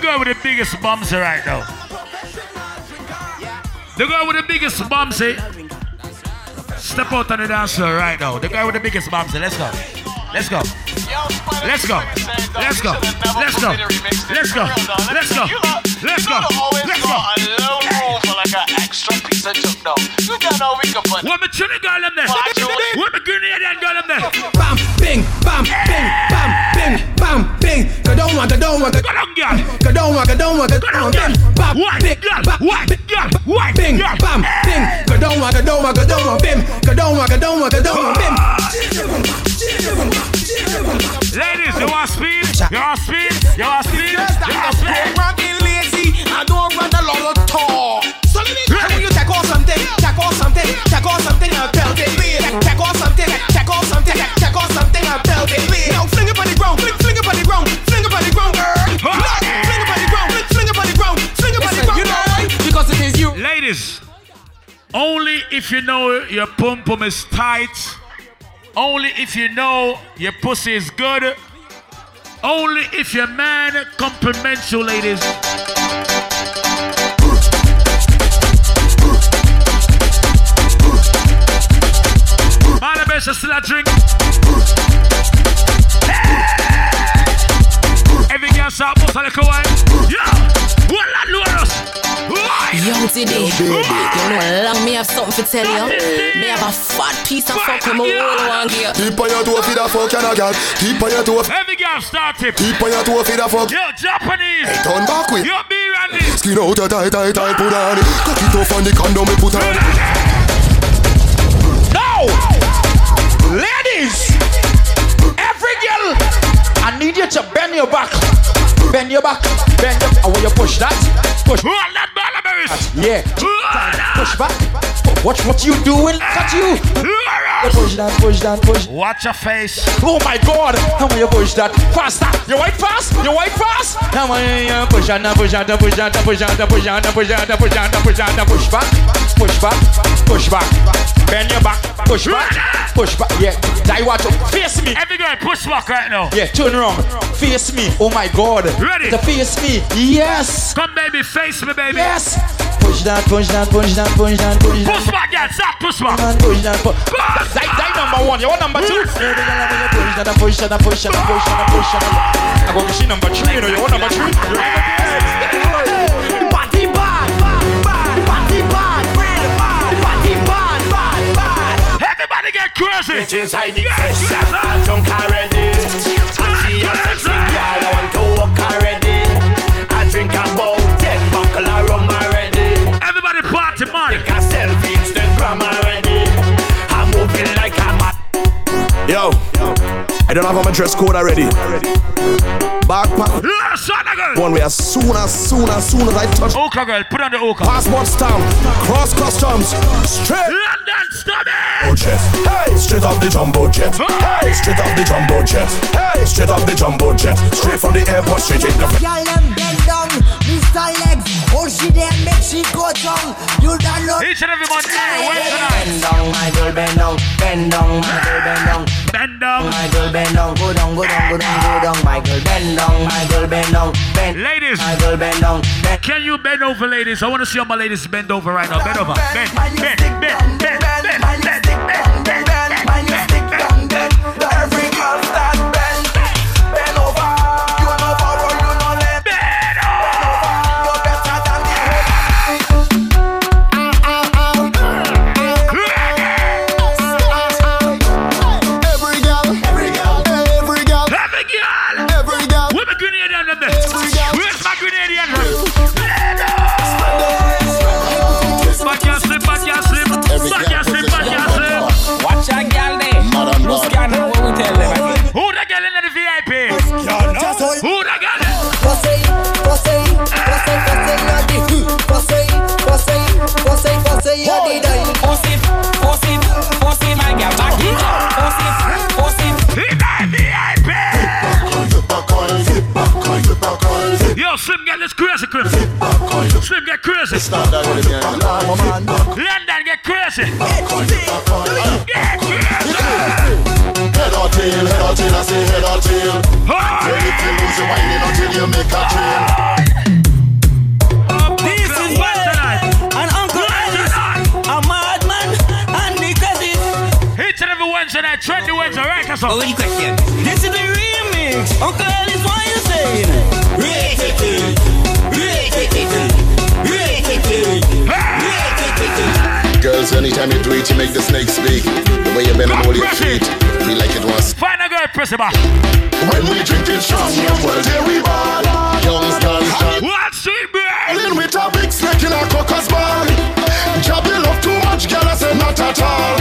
Girl with the biggest bums right now. The girl with the biggest bums, eh? Step out on the dance floor right now. The girl with the biggest bums, eh? let's go. Let's go. Let's go. Let's go. Let's go. Let's go. Let's go. Let's go. Let's go. What me chilling girl them there? What me Grenadian girl them there? Bam, bing, bam, bing, bam, bing, bam, bing. Go down, one, go down, one, go down, girl. Go down, one, go down, one, go down, bam, bam, White bing, girl. bam, White girl. White bing, girl. bam, bing. Go down, one, go down, one, go down, one, bim. Go down, one, go down, one, go down, one, bim. Ladies, you want speed? You want speed? You want speed? You want speed? Rockin' lazy. I don't want a lot of talk. Off something, off something belt it. Off something, off something, off something belt it. Now it on the ground, it on the ground, it on the ground, girl. It on the ground, it on the ground, it on the ground. Because it is you. Ladies, only if you know your pum pum is tight, only if you know your pussy is good, only if your man compliments you, ladies. Man, I bet you still a drink. Every girl start bust a little wine. Yeah, what that Loris? Young today, you know long me have something to tell you. Me have a fat piece of fuck with my whole one gear. Keep on your toe for the fuck, can I get? Keep on your toe. Every girl start it. Keep on your toe for the fuck. Yo, Japanese. Hey, turn back with. Yo, be Randy. Skin out your tight, tight, tight, put on it. Cock it off on the condom, me put on it. Need you to bend your back. Bend your back. Bend your I want you push that. Push. Yeah. Push back. Watch what you doing. Cut you. Push that, push that, push. Watch your face. Oh my god. How will you push that? Faster. You white fast? You white fast? How will you push that, push that, push that, push that, push that, push that, push that, push that, push back. Push back. Push back. Bend your back. Push back. Push back. Yeah. Die watch out. Face me. Every girl push back right now. Yeah, turn around. Face me. Oh my god. Ready? To face me. Yes. Come, baby, face me, baby. Yes. Push that, push that, push that, push that, push that. Push back, girl. Stop, push back. Push that, push that. Die, die number one. You want number two? Push that, push that, push that, push that, push that. I go to see number three. You know, you want number three? Party crazy. Bitches hiding fresh shot, I'm drunk already. I see a sexy girl, I want to walk already. I drink about ten buckle of rum already. Everybody party, man. Take a selfie Instagram already. I'm moving like I'm a Yo, I don't have my dress code already. Backpack. One way as soon as soon as soon as I touch. Oka girl, put on the Oka. Passport stamp, cross customs, straight. London, stop Oh, jet. Hey, straight off the jumbo jet. Hey, straight off the jumbo jet. Hey, straight off the jumbo jet. Straight from the airport, straight in the. Girl them bend down, Mr. Legs. Oh, she there make she go down. You don't know. Each and every month, wait Bend down, my girl, bend down, bend down, my girl, bend down. Bend down, my girl, bend down, go down, go down, go down, go down, my girl, bend down, my girl, bend down, bend. Ladies, my girl, bend down, bend. Can you bend over, ladies? I want to see all my ladies bend over right now. Bend over. Bend, bend, bend, bend, get crazy. London, get crazy. Get crazy. Head or tail, head or tail, I say head or tail. Ready to lose your whining until you make a trail. Oh, this is where an uncle Ellis, a madman, and the credit. Each and every Wednesday night, trendy Wednesday, right? That's all. Oh, question. This is the remix. Uncle Ellis, what you saying? Rated, rated, rated, anytime you do it, you make the snake speak. The way you bend and hold your feet, me like it was. Find a girl, press it back. When we drinking strong, well, there we ball. Young's done. What's it? Alien with a big snake in a crocus ball. Job you love too much, girl, I say not at all.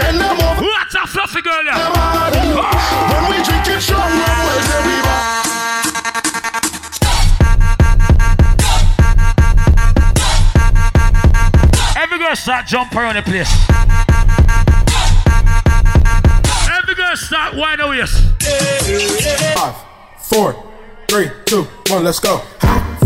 Bend them start jump around the place. Every girl start wide away. Five, four, three, two, one, let's go.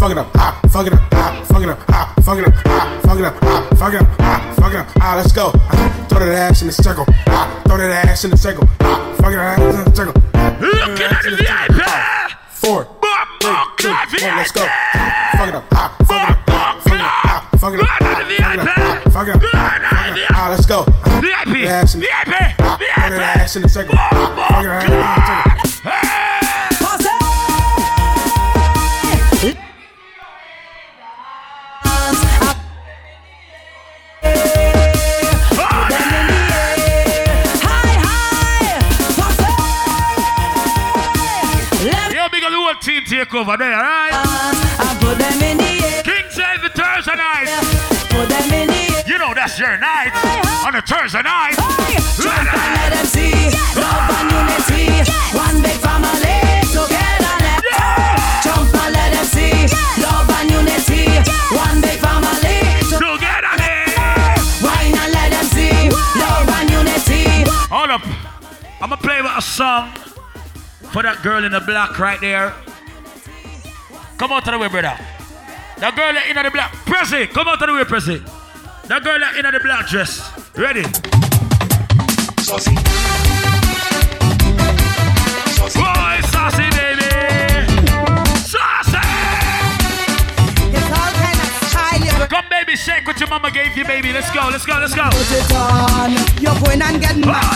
Fuck it up, ha, fuck it up, ha, fuck it up, ha, fuck it up, ha, fuck it up, ha, fuck it up, ha, fuck it up, ah, let's go. Ha, throw that ass in the circle, ha, throw that ass in the circle, ha, fuck it up, in the circle. Looking at the VIP. Four, three, two, one, let's go. Fuck it up, fuck it. Up, ha, ah, let's go. Ha, VIP, throw that ass in the- VIP, ha, throw that ass in the circle, ha, fuck it up, in the circle. Yo, big ol' whole team take over there, alright? I put them in air. You know that's your night. On a Thursday night. Let them see love and unity. One big family together. Jump and let them see love and unity. One big family together. Wine and let them see love and unity. Hold up. I'm gonna play with a song for that girl in the black right there. Come out of the way, brother. That girl in the black. Press it. Come out of the way, press it. That girl that in the black dress. Ready? Boy, saucy baby. Saucy. Come, baby, shake what your mama gave you, baby. Let's go, let's go, let's go. Put it on. You're going and get mad.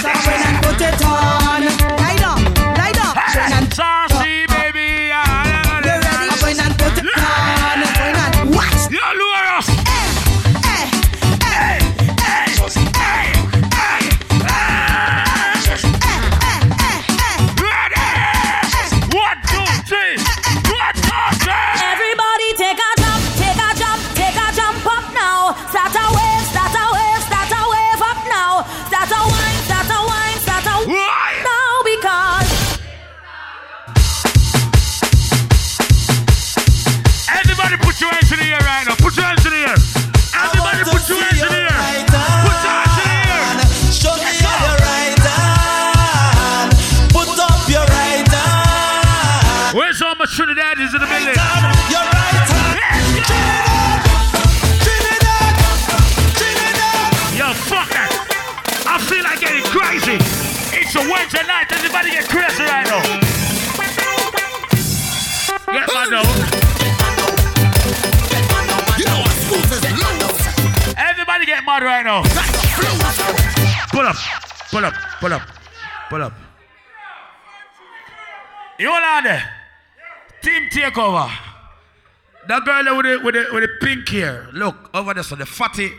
The, with the, with the pink hair. Look, over there, so the fatty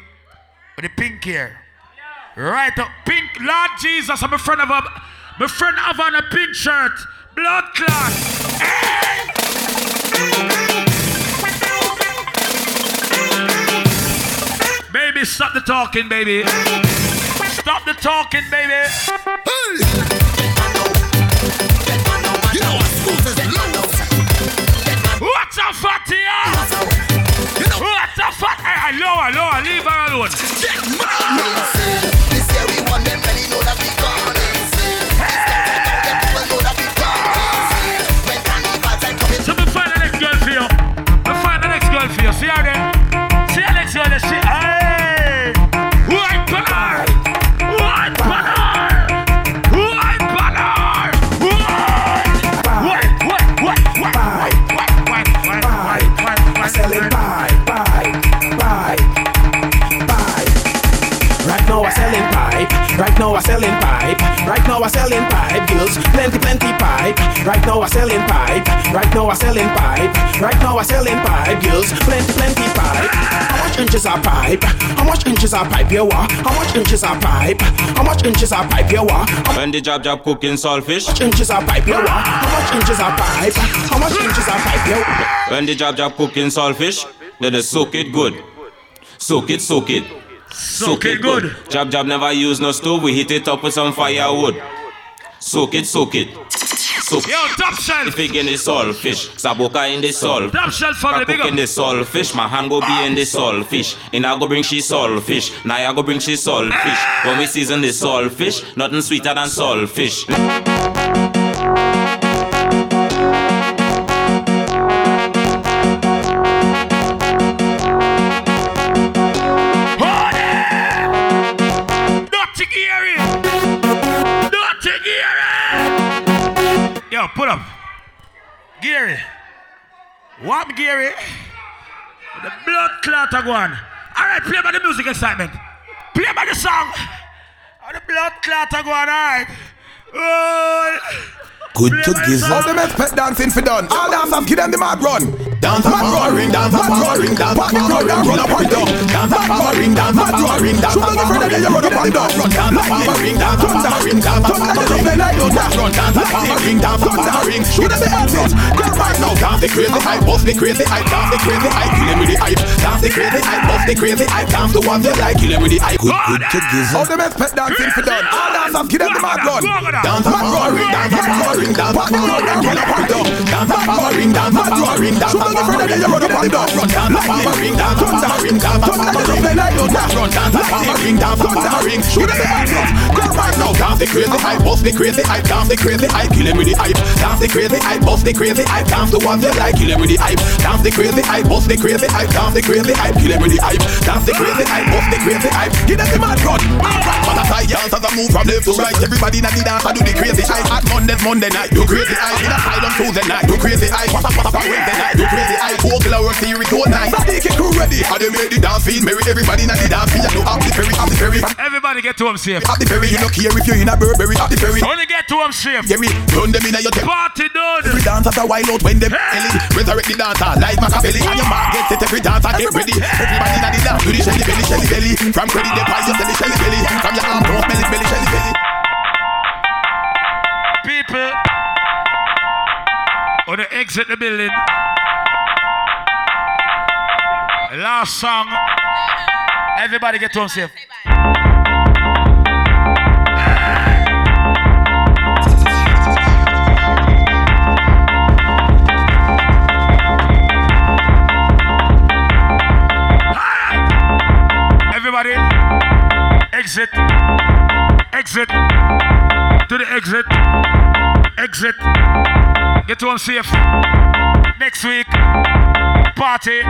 with the pink hair. Right up, pink. Lord Jesus, I'm a friend of her. My friend have on a pink shirt. Blood clot. Baby, stop the talking, baby. Stop the talking, baby. What's up, fatty? Fat? Hey, hey, lower, girls, plenty, plenty pipe. Right now I selling pipe. Right now I selling pipe. Right now I selling pipe, girls, plenty, plenty pipe. How much inches are pipe? How much inches are pipe you want? How much inches are pipe? How much inches are pipe you want? How When the job job cooking saltfish. How much inches are pipe you want? How much inches are pipe? How much inches are pipe you want? When the job job cooking saltfish, then they soak it good. Soak it, soak it. Soak it good. Job job never use no stove, we heat it up with some firewood. Soak it, soak it. Soak it. Yo, top shelf. If in the saltfish, saboka in the salt. Top shelf family, big cook up. in the saltfish, my hand go be in the saltfish. And I go bring she saltfish. Now I go bring she saltfish. When we season the saltfish, nothing sweeter than saltfish. Dirty Gary. What Gary? The blood clot are going. Alright, play by the music Xsytment. Play by the song. The blood clot are going, alright. Oh. Good to gizzle. All the men pet dancing for done. All dancers give them the mad run. Dance mad run, ring, dance mad run, ring, dance mad run, dance run up and down. Dance mad ring, dance mad run, ring, dance mad run, ring, dance run up and down. Dance mad ring, dance mad ring, dance mad run, ring, dance run, dance mad ring, dance mad ring. Shoot them the exit. Get right now. Dance the crazy hype, bust the crazy hype, dance the crazy hype, kill them with the hype. Dance the crazy hype, bust the crazy hype, dance the ones you like, kill them with the hype. Good, good to gizzle. All the men pet dancing for done. All dancers give them the mad run. Dance mad run, ring, dance mad ring, dance mad run, run up and down. Ring, ring, dance mad run, ring, run up and down. Dance mad ring, dance mad ring, dance mad run, ring, run, dance mad ring, dance mad ring. Shoot them the exit. Go right now. Dance the crazy hype, bust the crazy hype, dance the crazy hype, kill them with the hype. Dance the crazy hype, bust the crazy hype, dance the ones you like, kill them with the hype. Dance the crazy hype, bust the crazy hype, dance the crazy hype, kill them with the hype. Dance the crazy hype, bust the crazy hype, give them the mad run. Man, I tie dance as I move from left to right. Everybody in the dance, I do the crazy hype. At Monday, Monday night, do crazy hype. In a silent Tuesday night, do crazy hype. What up, what up, on Wednesday night, do crazy hype. Four work theory, two night. Sadiq and crew ready. How they make the dance feel merry. Everybody in the dance feel. You up the ferry, the ferry. Everybody get to him safe. The ferry, you don't care if you're in a Burberry. The ferry. Only get to him safe. Jerry, run them in your temple. Party done. Every dancer a wild out when them belly. Resurrect the dancer like Machiavelli. And your man get set. Every dancer get ready. Everybody in the dance do the shelly belly, shelly belly. From credit they buy you the shelly belly. From your arm don't smell it belly, shelly belly. People. Or they exit the building. Last song. Everybody get him safe. Everybody, exit, exit, to the exit, exit, get him safe. Next week, party,